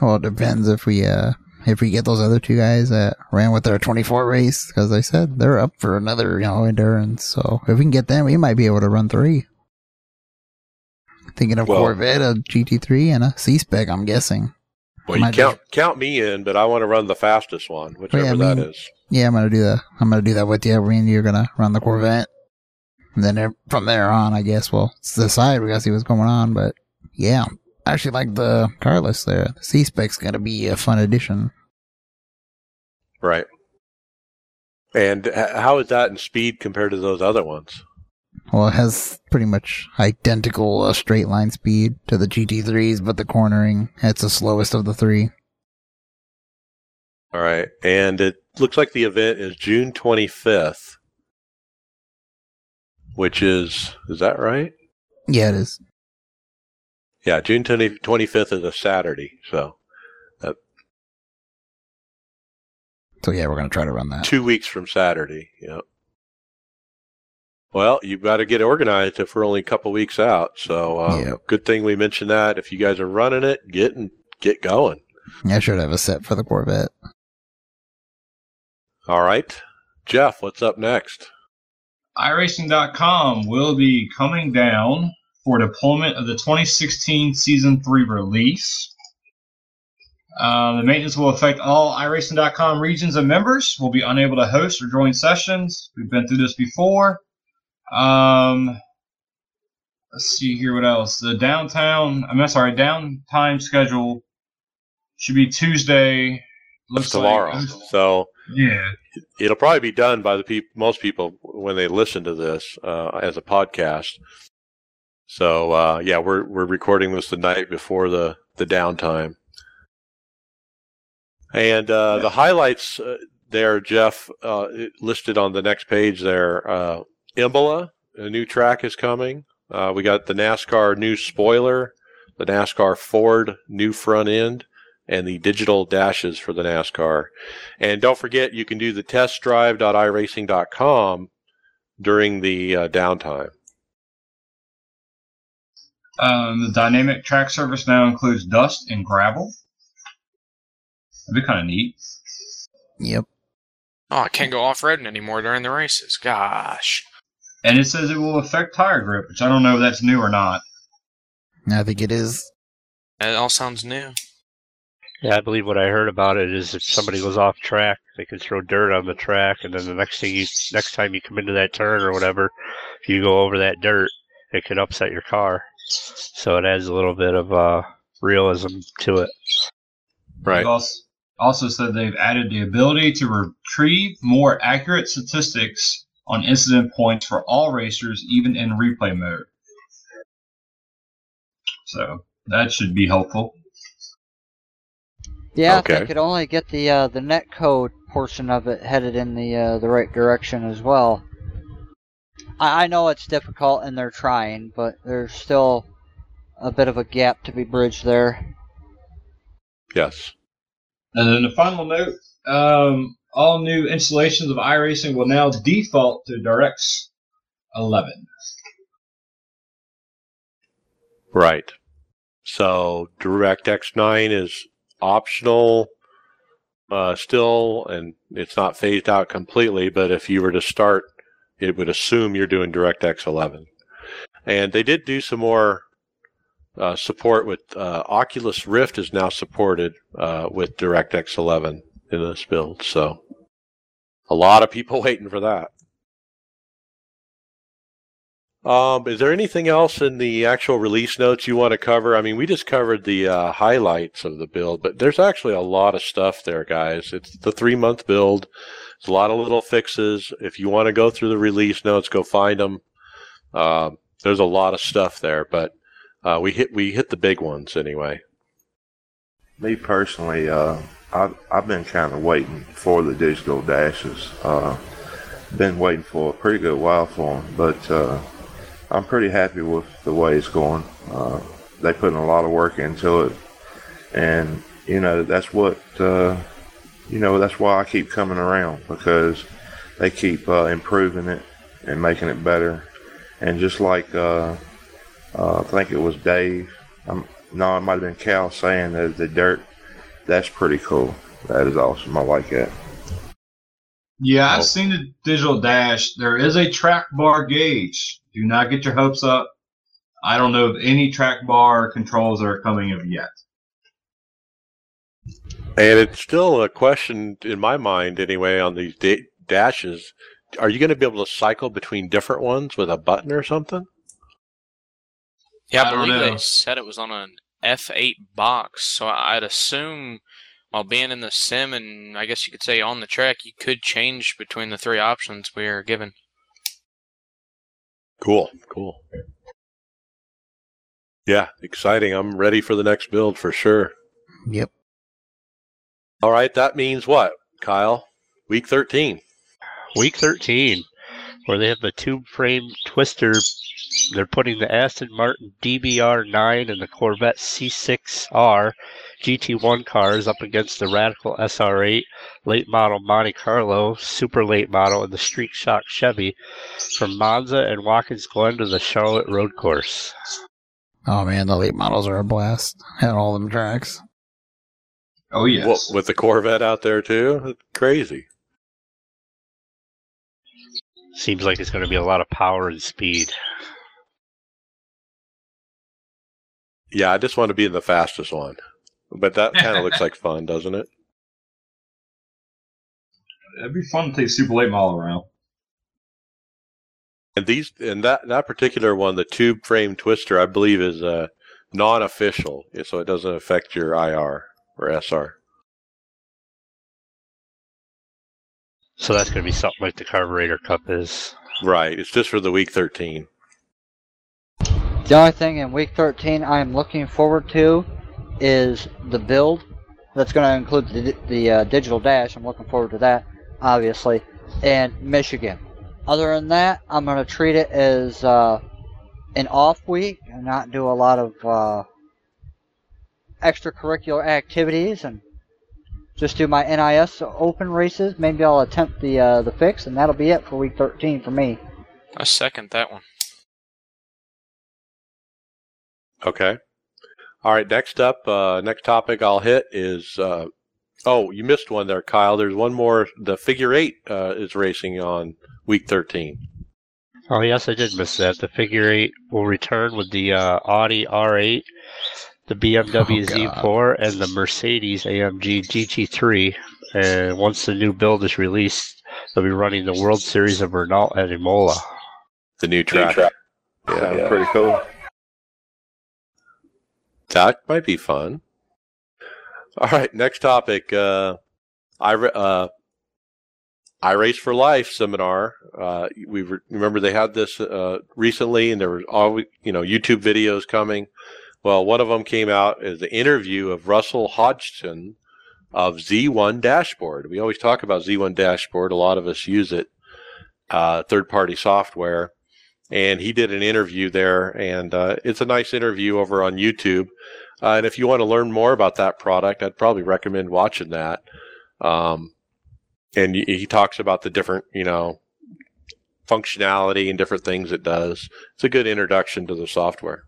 Well, it depends if we uh if we get those other two guys that ran with their 24 race because I said they're up for another you know endurance. So if we can get them, we might be able to run three. Thinking of Well- Corvette, a GT3, and a C spec. I'm guessing. Well, you count count me in, but I want to run the fastest one, oh, whichever I mean- is. Yeah, I'm gonna do that. I'm gonna do that with you. Me and you're gonna run the Corvette, and then from there on, I guess we'll decide. We gotta see what's going on. But yeah, I actually like the car list there. The C spec's gonna be a fun addition. Right. And how is that in speed compared to those other ones? Well, it has pretty much identical uh, straight line speed to the GT3s, but the cornering, it's the slowest of the three. All right. And it looks like the event is June 25th, which is, is that right? Yeah, it is. Yeah, June 20, 25th is a Saturday. So So yeah, we're gonna try to run that. two weeks from Saturday. Yep. Well, you've got to get organized if we're only a couple weeks out. So uh, Yep. good thing we mentioned that. If you guys are running it, get and get going. Yeah, I should have a set for the Corvette. All right. Jeff, what's up next? iRacing.com will be coming down for deployment of the 2016 Season 3 release. Um, the maintenance will affect all iRacing.com regions and members. will be unable to host or join sessions. We've been through this before. Um, let's see here. What else? The downtown. I'm sorry. Downtime schedule should be Tuesday. Looks tomorrow. Like, So yeah. it'll probably be done by the peop- most people when they listen to this uh, as a podcast. So uh, yeah, we're we're recording this the night before the the downtime. And uh, the highlights uh, there, Jeff, uh, listed on the next page there. Imola, a new track is coming. Uh, we got the NASCAR new spoiler, the NASCAR Ford new front end, and the digital dashes for the NASCAR. And don't forget, you can do the testdrive.iracing.com during the uh, downtime. Um, the dynamic track service now includes dust and gravel. That'd be kind of neat. Yep. Oh, I can't go off roading anymore during the races. Gosh. And it says it will affect tire grip, which I don't know if that's new or not. I think it is. It all sounds new. Yeah, I believe what I heard about it is if somebody goes off track, they can throw dirt on the track, and then the next thing you, next time you come into that turn or whatever, if you go over that dirt, it could upset your car. So it adds a little bit of uh, realism to it. Right. They've also, also said they've added the ability to retrieve more accurate statistics on incident points for all racers, even in replay mode. So that should be helpful. Yeah, if Okay. they could only get the uh, the net code portion of it headed in the uh, the right direction as well. I, I know it's difficult and they're trying, but there's still a bit of a gap to be bridged there. Yes. And then the final note: um, all new installations of iRacing will now default to DirectX 11. Right. So DirectX 9 is optional uh, still, and it's not phased out completely. But if you were to start, it would assume you're doing DirectX 11. And they did do some more uh, support with uh, Oculus Rift is now supported uh, with DirectX 11 in this build. So a lot of people waiting for that. Um, is there anything else in the actual release notes you want to cover? I mean, we just covered the uh, highlights of the build, but there's actually a lot of stuff there, guys. It's the three month build. There's a lot of little fixes. If you want to go through the release notes, go find them. Uh, there's a lot of stuff there, but uh, we hit we hit the big ones anyway. Me personally, uh, I've, I've been kind of waiting for the digital dashes. Uh, been waiting for a pretty good while for them, but uh, I'm pretty happy with the way it's going. Uh, they put in a lot of work into it, and you know that's what uh, you know that's why I keep coming around because they keep uh, improving it and making it better. And just like uh, uh, I think it was Dave, um, no, it might have been Cal saying that the dirt, that's pretty cool. That is awesome. I like that. Yeah, Oh. I've seen the digital dash. There is a track bar gauge. Do not get your hopes up. I don't know of any track bar controls that are coming of yet. And it's still a question in my mind, anyway, on these da- dashes. Are you going to be able to cycle between different ones with a button or something? Yeah, I I believe know. they said it was on an F8 box, so I'd assume while being in the sim and I guess you could say on the track, you could change between the three options we are given. Cool, cool. Yeah, exciting. I'm ready for the next build for sure. Yep. All right, that means what, Kyle? Week 13. Week 13, where they have the tube frame twister. They're putting the Aston Martin DBR9 and the Corvette C6R GT1 cars up against the Radical SR8 late model Monte Carlo, super late model, and the Street Stock Chevy from Monza and Watkins Glen to the Charlotte Road Course. Oh man, the late models are a blast. at all them tracks. Oh yes. What, with the Corvette out there too? Crazy. Seems like it's going to be a lot of power and speed. Yeah, I just want to be in the fastest one. But that kind of looks like fun, doesn't it? It'd be fun to take Super Late Model around. And these and that that particular one, the tube frame twister, I believe is uh, non-official, so it doesn't affect your IR or SR. So that's going to be something like the Carburetor Cup is. Right. It's just for the week 13. The only thing in week 13 I am looking forward to is the build. That's going to include the, the uh, digital dash. I'm looking forward to that, obviously. And Michigan. Other than that, I'm going to treat it as uh, an off week and not do a lot of uh, extracurricular activities and just do my NIS open races. Maybe I'll attempt the uh, the fix, and that'll be it for week 13 for me. I second that one. Okay. All right. Next up, uh, next topic I'll hit is. Uh, oh, you missed one there, Kyle. There's one more. The figure eight uh, is racing on week 13. Oh yes, I did miss that. The figure eight will return with the uh, Audi R8. The BMW Oh, Z4 and the Mercedes AMG GT3. And once the new build is released, they'll be running the World Series of Renault at Imola. The new track. Sounds Yeah, pretty cool. that might be fun. All right, next topic. Uh, I uh, I Race for Life seminar. Uh, we re- remember they had this uh, recently, and there were all you know YouTube videos coming. Well, one of them came out as the interview of Russell Hodgson of Z1 Dashboard. We always talk about Z1 Dashboard. A lot of us use it, uh, third-party software. And he did an interview there, and uh, it's a nice interview over on YouTube. Uh, and if you want to learn more about that product, I'd probably recommend watching that. Um, and he talks about the different, you know, functionality and different things it does. It's a good introduction to the software.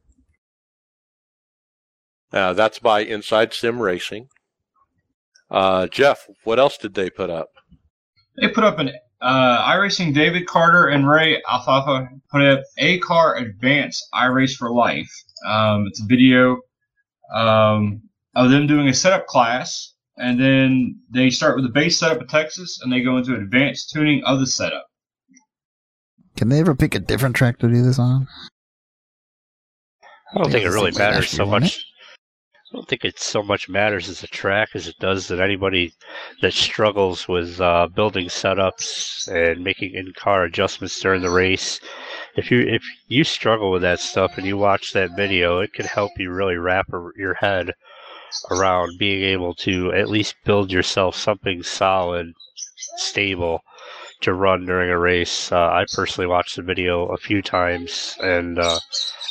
Uh, that's by Inside Sim Racing. Uh, Jeff, what else did they put up? They put up an uh, iRacing David Carter and Ray Alfalla put up A Car Advanced iRace for Life. Um, it's a video um, of them doing a setup class, and then they start with the base setup of Texas, and they go into advanced tuning of the setup. Can they ever pick a different track to do this on? I don't think it really matters so year, didn't much. I don't think it so much matters as a track as it does that anybody that struggles with uh, building setups and making in-car adjustments during the race. If you if you struggle with that stuff and you watch that video, it can help you really wrap your head around being able to at least build yourself something solid, stable to run during a race. Uh, I personally watched the video a few times and uh,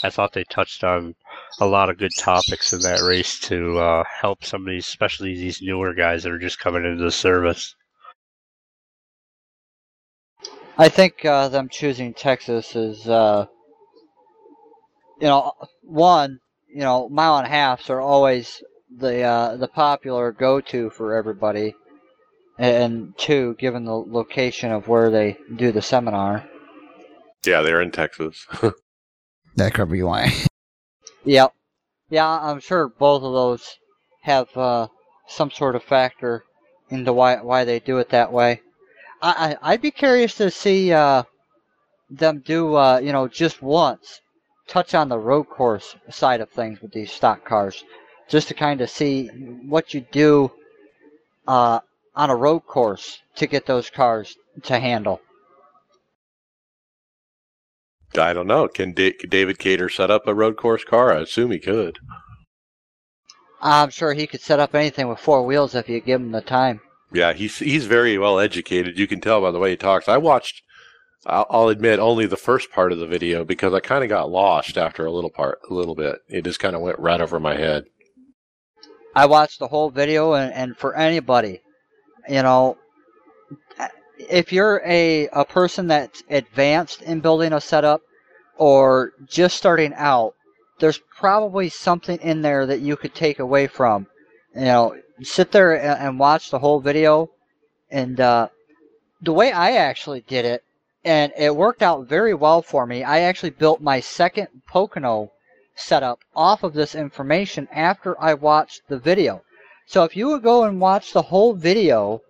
I thought they touched on a lot of good topics in that race to uh, help some of these, especially these newer guys that are just coming into the service. I think uh, them choosing Texas is, uh, you know, one, you know, mile and a halfs are always the uh, the popular go-to for everybody, and two, given the location of where they do the seminar. Yeah, they're in Texas. That could be why. Yep. Yeah, I'm sure both of those have uh, some sort of factor into why why they do it that way. I, I I'd be curious to see uh, them do uh, you know just once touch on the road course side of things with these stock cars, just to kind of see what you do uh, on a road course to get those cars to handle. I don't know. Can could David Carter set up a road course car? I assume he could. I'm sure he could set up anything with four wheels if you give him the time. Yeah, he's he's very well educated. You can tell by the way he talks. I watched. I'll, I'll admit only the first part of the video because I kind of got lost after a little part, a little bit. It just kind of went right over my head. I watched the whole video, and, and for anybody, you know, if you're a, a person that's advanced in building a setup or just starting out, there's probably something in there that you could take away from. You know, sit there and, and watch the whole video. And uh, the way I actually did it, and it worked out very well for me, I actually built my second Pocono setup off of this information after I watched the video. So if you would go and watch the whole video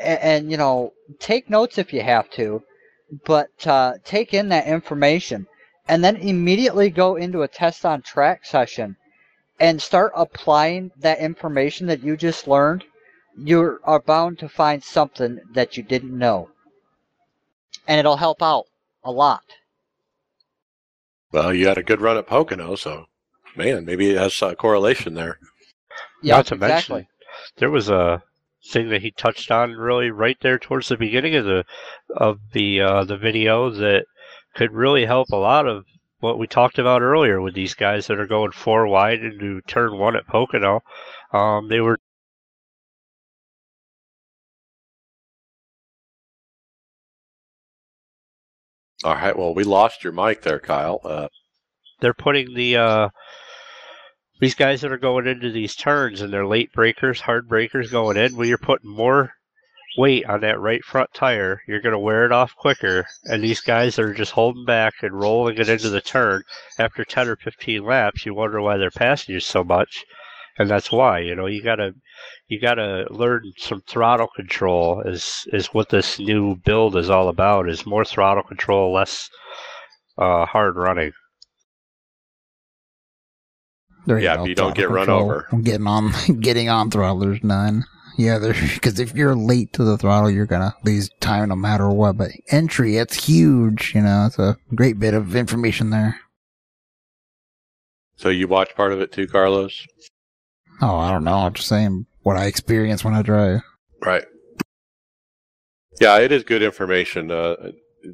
and, and you know, take notes if you have to, but uh, take in that information and then immediately go into a test on track session and start applying that information that you just learned, you are bound to find something that you didn't know. And it'll help out a lot. Well, you had a good run at Pocono, so man, maybe it has a correlation there. Yeah, Not to exactly. mention, there was a thing that he touched on really right there towards the beginning of the of the uh, the video that could really help a lot of what we talked about earlier with these guys that are going four wide into turn one at Pocono. Um, they were All right. Well, we lost your mic there, Kyle. Uh, they're putting the uh, these guys that are going into these turns and they're late breakers, hard breakers going in. Well, you're putting more weight on that right front tire, you're going to wear it off quicker. And these guys that are just holding back and rolling it into the turn. After 10 or 15 laps, you wonder why they're passing you so much. And that's why, you know, you gotta, you gotta learn some throttle control. Is is what this new build is all about? Is more throttle control, less uh, hard running. There Yeah, go, if you don't get run control. over. Getting on, getting on throttle, there's none. Yeah, because if you're late to the throttle, you're gonna lose time no matter what. But entry, it's huge. You know, it's a great bit of information there. So you watch part of it too, Carlos? Oh, I don't know. I'm just saying what I experience when I drive. Right. Yeah, it is good information. Uh,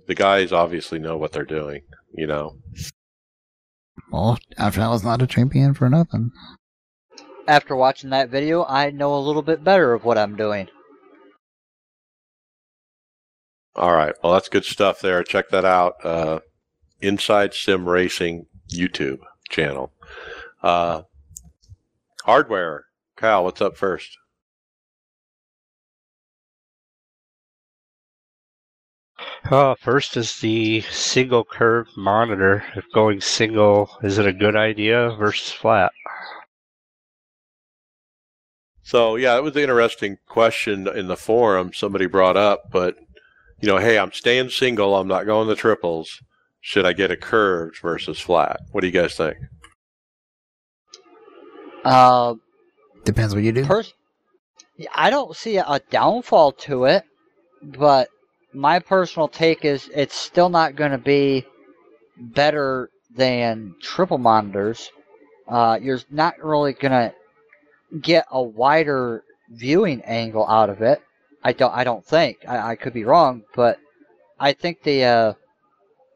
the guys obviously know what they're doing. You know. Well, after all, it's not a champion for nothing. After watching that video, I know a little bit better of what I'm doing. All right. Well, that's good stuff there. Check that out. Uh, Inside Sim Racing YouTube channel. Uh, hardware. Kyle, what's up first? Uh, first is the single curve monitor. If going single, is it a good idea versus flat? So yeah, it was an interesting question in the forum somebody brought up, but you know, hey, I'm staying single, I'm not going the triples. Should I get a curved versus flat? What do you guys think? Uh, Depends what you do. pers- I don't see a downfall to it, but my personal take is it's still not going to be better than triple monitors. Uh, you're not really going to get a wider viewing angle out of it. I don't. I don't think. I, I could be wrong, but I think the uh,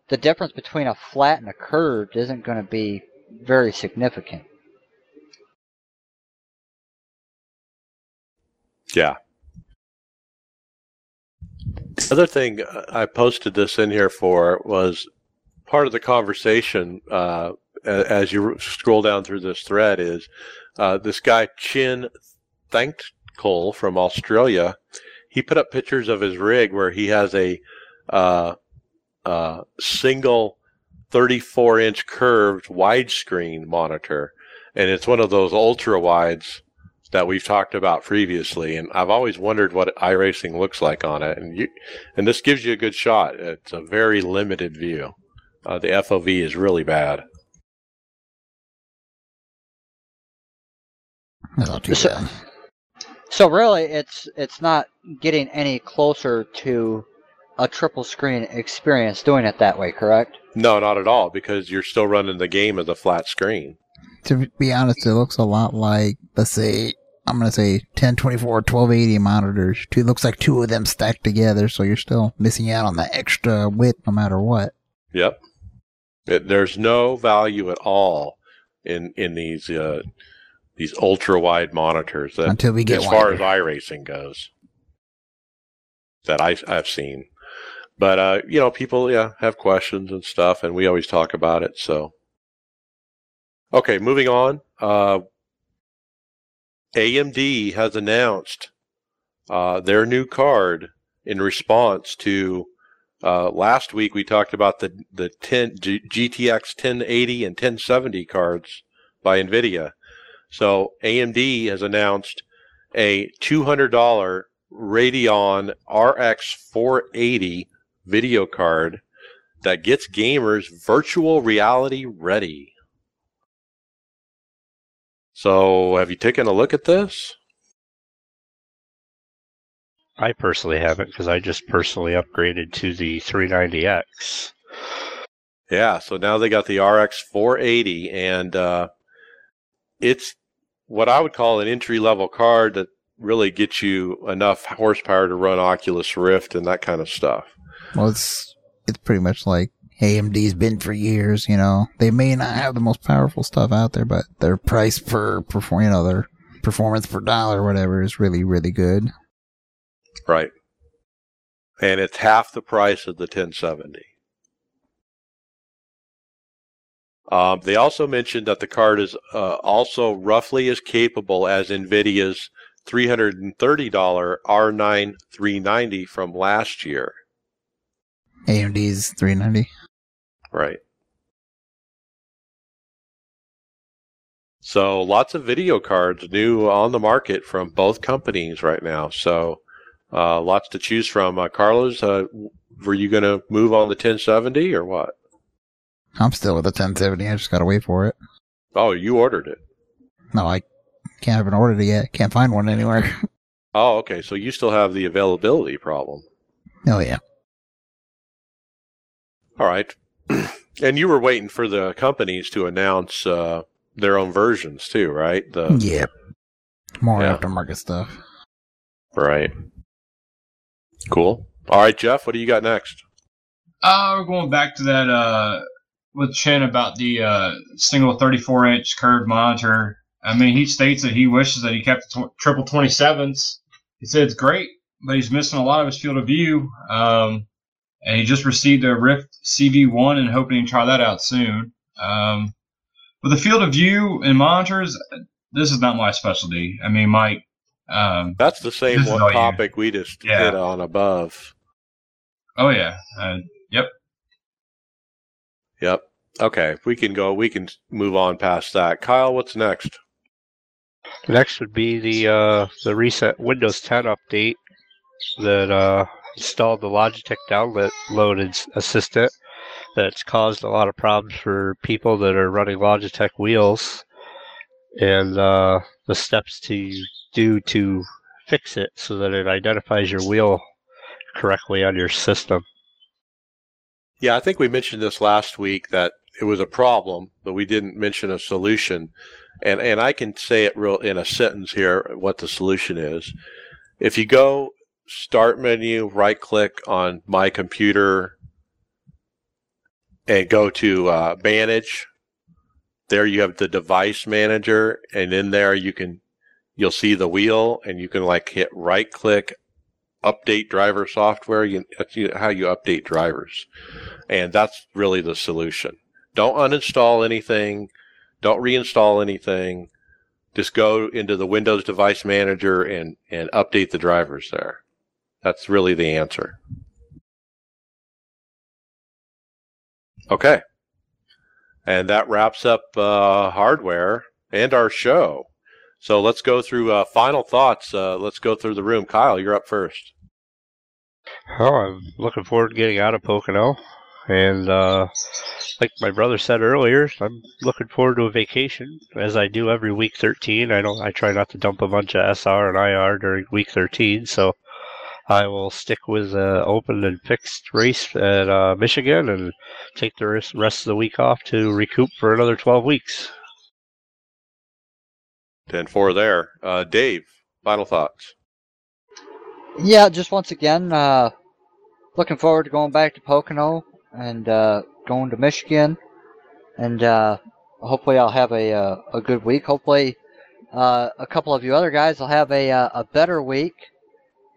the difference between a flat and a curved isn't going to be very significant. Yeah. The other thing uh, I posted this in here for was part of the conversation uh, as you scroll down through this thread is uh, this guy Chin thanked Cole from Australia. He put up pictures of his rig where he has a uh, uh, single 34 inch curved widescreen monitor, and it's one of those ultra wides that we've talked about previously, and I've always wondered what iRacing looks like on it. And you, and this gives you a good shot. It's a very limited view. Uh, the FOV is really bad. Not too So- bad. So really, it's it's not getting any closer to a triple screen experience doing it that way, correct? No, not at all, because you're still running the game as a flat screen. To be honest, it looks a lot like, let's say, I'm going to say 1024 1280 monitors. Two looks like two of them stacked together, so you're still missing out on the extra width no matter what. Yep. It, there's no value at all in in these uh, these ultra wide monitors that Until we get as far wider. as iRacing goes that I, I've seen. But uh, you know, people yeah have questions and stuff, and we always talk about it. So, okay, moving on. Uh, AMD has announced uh, their new card in response to uh, last week. We talked about the the 10 G- GTX 1080 and 1070 cards by Nvidia. So AMD has announced a $200 Radeon RX 480 video card that gets gamers virtual reality ready. So, have you taken a look at this? I personally haven't because I just personally upgraded to the 390X. Yeah, so now they got the RX 480, and uh, it's what I would call an entry level card that really gets you enough horsepower to run Oculus Rift and that kind of stuff. Well, it's it's pretty much like AMD's been for years. You know, they may not have the most powerful stuff out there, but their price per perform, you know, their performance per dollar, or whatever, is really really good. Right. And it's half the price of the 1070. Um, they also mentioned that the card is uh, also roughly as capable as NVIDIA's $330 R9 390 from last year. AMD's 390. Right. So lots of video cards new on the market from both companies right now. So uh, lots to choose from. Uh, Carlos, uh, were you going to move on the 1070 or what? I'm still with the 1070. I just gotta wait for it. Oh, you ordered it. No, I can't haven't ordered it yet. Can't find one anywhere. Oh, okay. So you still have the availability problem. oh yeah. All right. and you were waiting for the companies to announce uh, their own versions too, right? The Yeah. More Yeah. aftermarket stuff. right. Cool. All right, Jeff. What do you got next? Uh, we're going back to that uh, with Chen about the uh, single 34 inch curved monitor. I mean, he states that he wishes that he kept the tw- triple 27s. He said it's great, but he's missing a lot of his field of view. Um, and he just received a Rift CV1 and hoping to try that out soon. Um, with the field of view and monitors, this is not my specialty. I mean, Mike. Um, That's the same one all you. topic we just Yeah. hit on above. oh yeah, uh, yep. Yep. Okay, we can go. We can move on past that. Kyle, what's next? Next would be the uh, the recent Windows 10 update that uh, installed the Logitech download ins- assistant. That's caused a lot of problems for people that are running Logitech wheels, and uh, the steps to do to fix it so that it identifies your wheel correctly on your system. Yeah, I think we mentioned this last week that it was a problem, but we didn't mention a solution. And and I can say it real in a sentence here what the solution is. If you go start menu, right click on my computer and go to uh, manage, there you have the device manager and in there you can you'll see the wheel and you can like hit right click update driver software you, that's how you update drivers and that's really the solution. Don't uninstall anything. Don't reinstall anything. Just go into the Windows Device Manager and, and update the drivers there. That's really the answer. Okay. And that wraps up uh, hardware and our show. So let's go through uh, final thoughts. Uh, let's go through the room. Kyle, you're up first. Oh, I'm looking forward to getting out of Pocono. And uh, like my brother said earlier, I'm looking forward to a vacation, as I do every week 13. I don't. I try not to dump a bunch of SR and IR during week 13, so I will stick with uh, open and fixed race at uh, Michigan and take the rest rest of the week off to recoup for another 12 weeks. And for there, uh, Dave, final thoughts. Yeah, just once again, uh, looking forward to going back to Pocono and uh, going to Michigan, and uh, hopefully I'll have a uh, a good week. Hopefully, uh, a couple of you other guys will have a uh, a better week,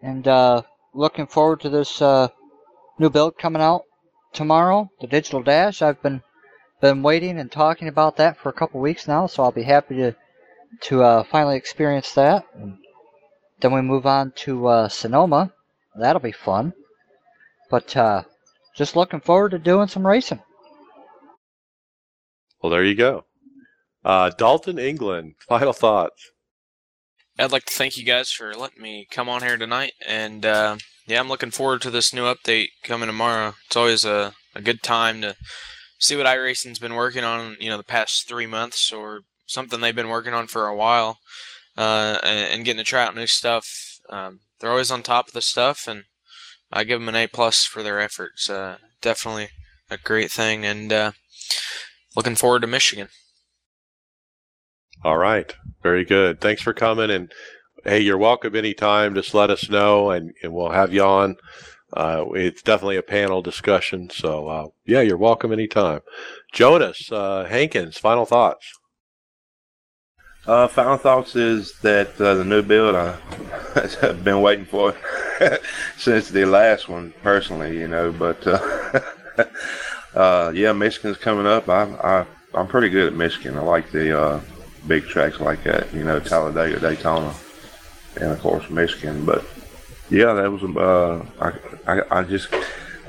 and uh, looking forward to this uh, new build coming out tomorrow, the Digital Dash. I've been been waiting and talking about that for a couple weeks now, so I'll be happy to to uh, finally experience that. Then we move on to uh, Sonoma. That'll be fun. But uh, just looking forward to doing some racing. Well, there you go. Uh, Daltyn, England, final thoughts. I'd like to thank you guys for letting me come on here tonight, and uh, yeah, I'm looking forward to this new update coming tomorrow. It's always a, a good time to see what iRacing's been working on, you know, the past three months or something they've been working on for a while, uh, and, and getting to try out new stuff. Um, they're always on top of the stuff, and I give them an A plus for their efforts. Uh, definitely a great thing, and uh, looking forward to Michigan. All right. Very good. Thanks for coming. And hey, you're welcome anytime. Just let us know and, and we'll have you on. Uh, it's definitely a panel discussion. So, uh, yeah, you're welcome anytime. Jonas, uh, Hankins, final thoughts. Uh, final thoughts is that uh, the new build I, I've been waiting for since the last one, personally, you know. But uh, yeah, Michigan's coming up. I, I I'm pretty good at Michigan. I like the big tracks like that, you know, Talladega, Daytona. and of course Michigan. But yeah, that was uh, I, I, I just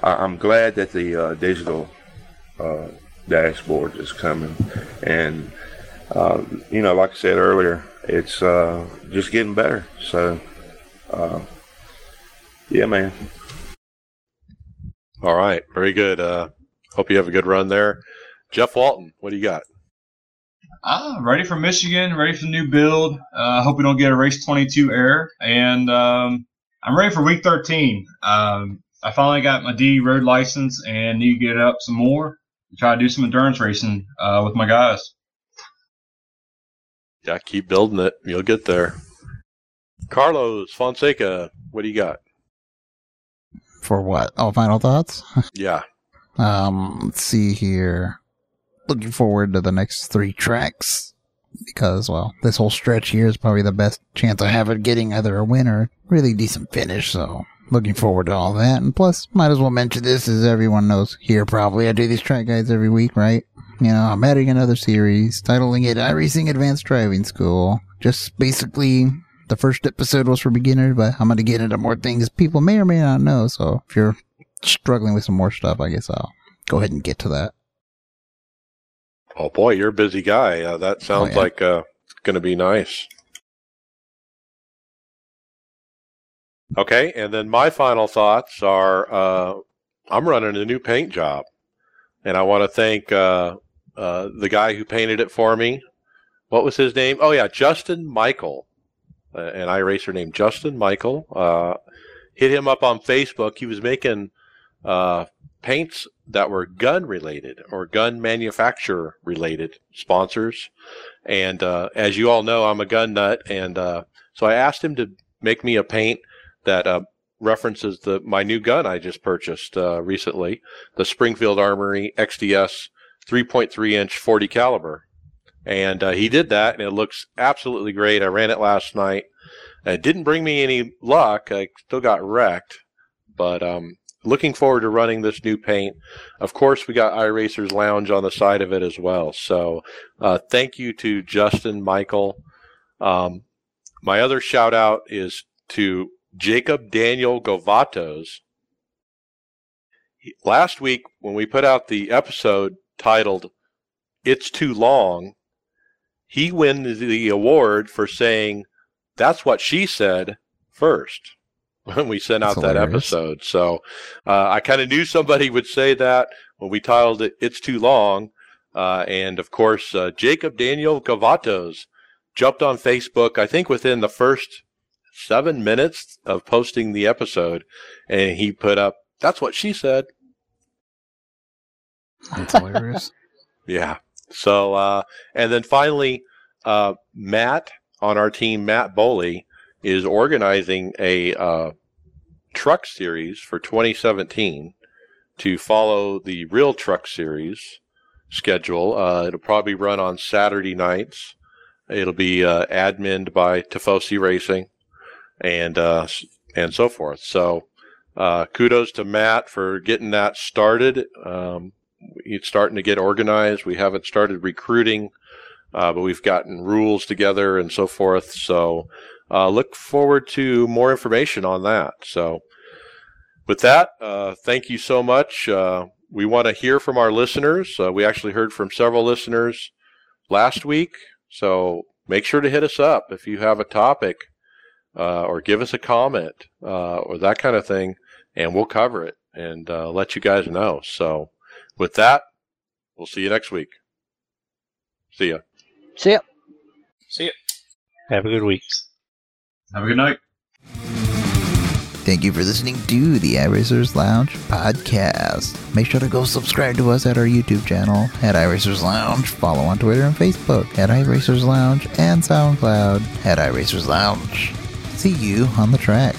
I, am glad that the uh, digital uh, dashboard is coming, and uh, you know, like I said earlier, it's uh, just getting better. So uh, yeah, man. All right, very good. Hope you have a good run there. Jeff Walton, what do you got? Ah, ready for Michigan, ready for the new build. I uh, hope we don't get a race 22 error. And um, I'm ready for week 13. Um, I finally got my D road license and need to get up some more to try to do some endurance racing uh, with my guys. Yeah, keep building it. You'll get there. Carlos Fonseca, what do you got? For what? Oh, final thoughts? yeah. Um, let's see here. Looking forward to the next three tracks because, well, this whole stretch here is probably the best chance I have at getting either a win or a really decent finish. So, looking forward to all that. And plus, might as well mention this as everyone knows here probably. I do these track guides every week, right? You know, I'm adding another series, titling it iRacing Advanced Driving School. Just basically the first episode was for beginners, but I'm going to get into more things people may or may not know. So if you're struggling with some more stuff, I guess I'll go ahead and get to that. Oh boy, you're a busy guy. Uh, that oh, sounds oh, yeah. like uh, it's going to be nice. Okay, and then my final thoughts are: uh, I'm running a new paint job, and I want to thank uh, uh, the guy who painted it for me. What was his name? Oh yeah, Justin Michael uh, an iRacer named Justin Michael. Uh, hit him up on Facebook. He was making uh, paints that were gun related or gun manufacturer related sponsors. And uh, as you all know, I'm a gun nut, and uh, so I asked him to make me a paint that uh, references the my new gun I just purchased recently, the Springfield Armory XDS 3.3 inch 40 caliber and uh, he did that, and it looks absolutely great. I ran it last night. It didn't bring me any luck. I still got wrecked, but um, looking forward to running this new paint. Of course, we got iRacers Lounge on the side of it as well. So, uh, thank you to Justin Michael. Um, my other shout out is to Jacob Daniel Govatos. Last week, when we put out the episode titled "It's Too Long," he wins the award for saying that's what she said first when we sent out that episode. So uh, I kind of knew somebody would say that when we titled it "It's Too Long," uh, and of course uh, Jacob Daniel Gavatos jumped on Facebook. I think within the first seven minutes of posting the episode, and he put up that's what she said. That's hilarious. yeah. So, uh, and then finally, uh, Matt on our team, Matt Boley, is organizing a uh, truck series for 2017 to follow the real truck series schedule. Uh, it'll probably run on Saturday nights. It'll be uh, adminned by Tifosi Racing and uh, and so forth. So uh, kudos to Matt for getting that started. Um, it's starting to get organized. We haven't started recruiting, uh, but we've gotten rules together and so forth. So uh, look forward to more information on that. So with that, uh, thank you so much. Uh, we want to hear from our listeners. Uh, we actually heard from several listeners last week. So make sure to hit us up if you have a topic uh, or give us a comment or that kind of thing, and we'll cover it and let you guys know. So with that, we'll see you next week. See ya. See ya. See ya. Have a good week. Have a good night. Thank you for listening to the iRacers Lounge podcast. Make sure to go subscribe to us at our YouTube channel at iRacers Lounge. Follow on Twitter and Facebook at iRacers Lounge and SoundCloud at iRacers Lounge. See you on the track.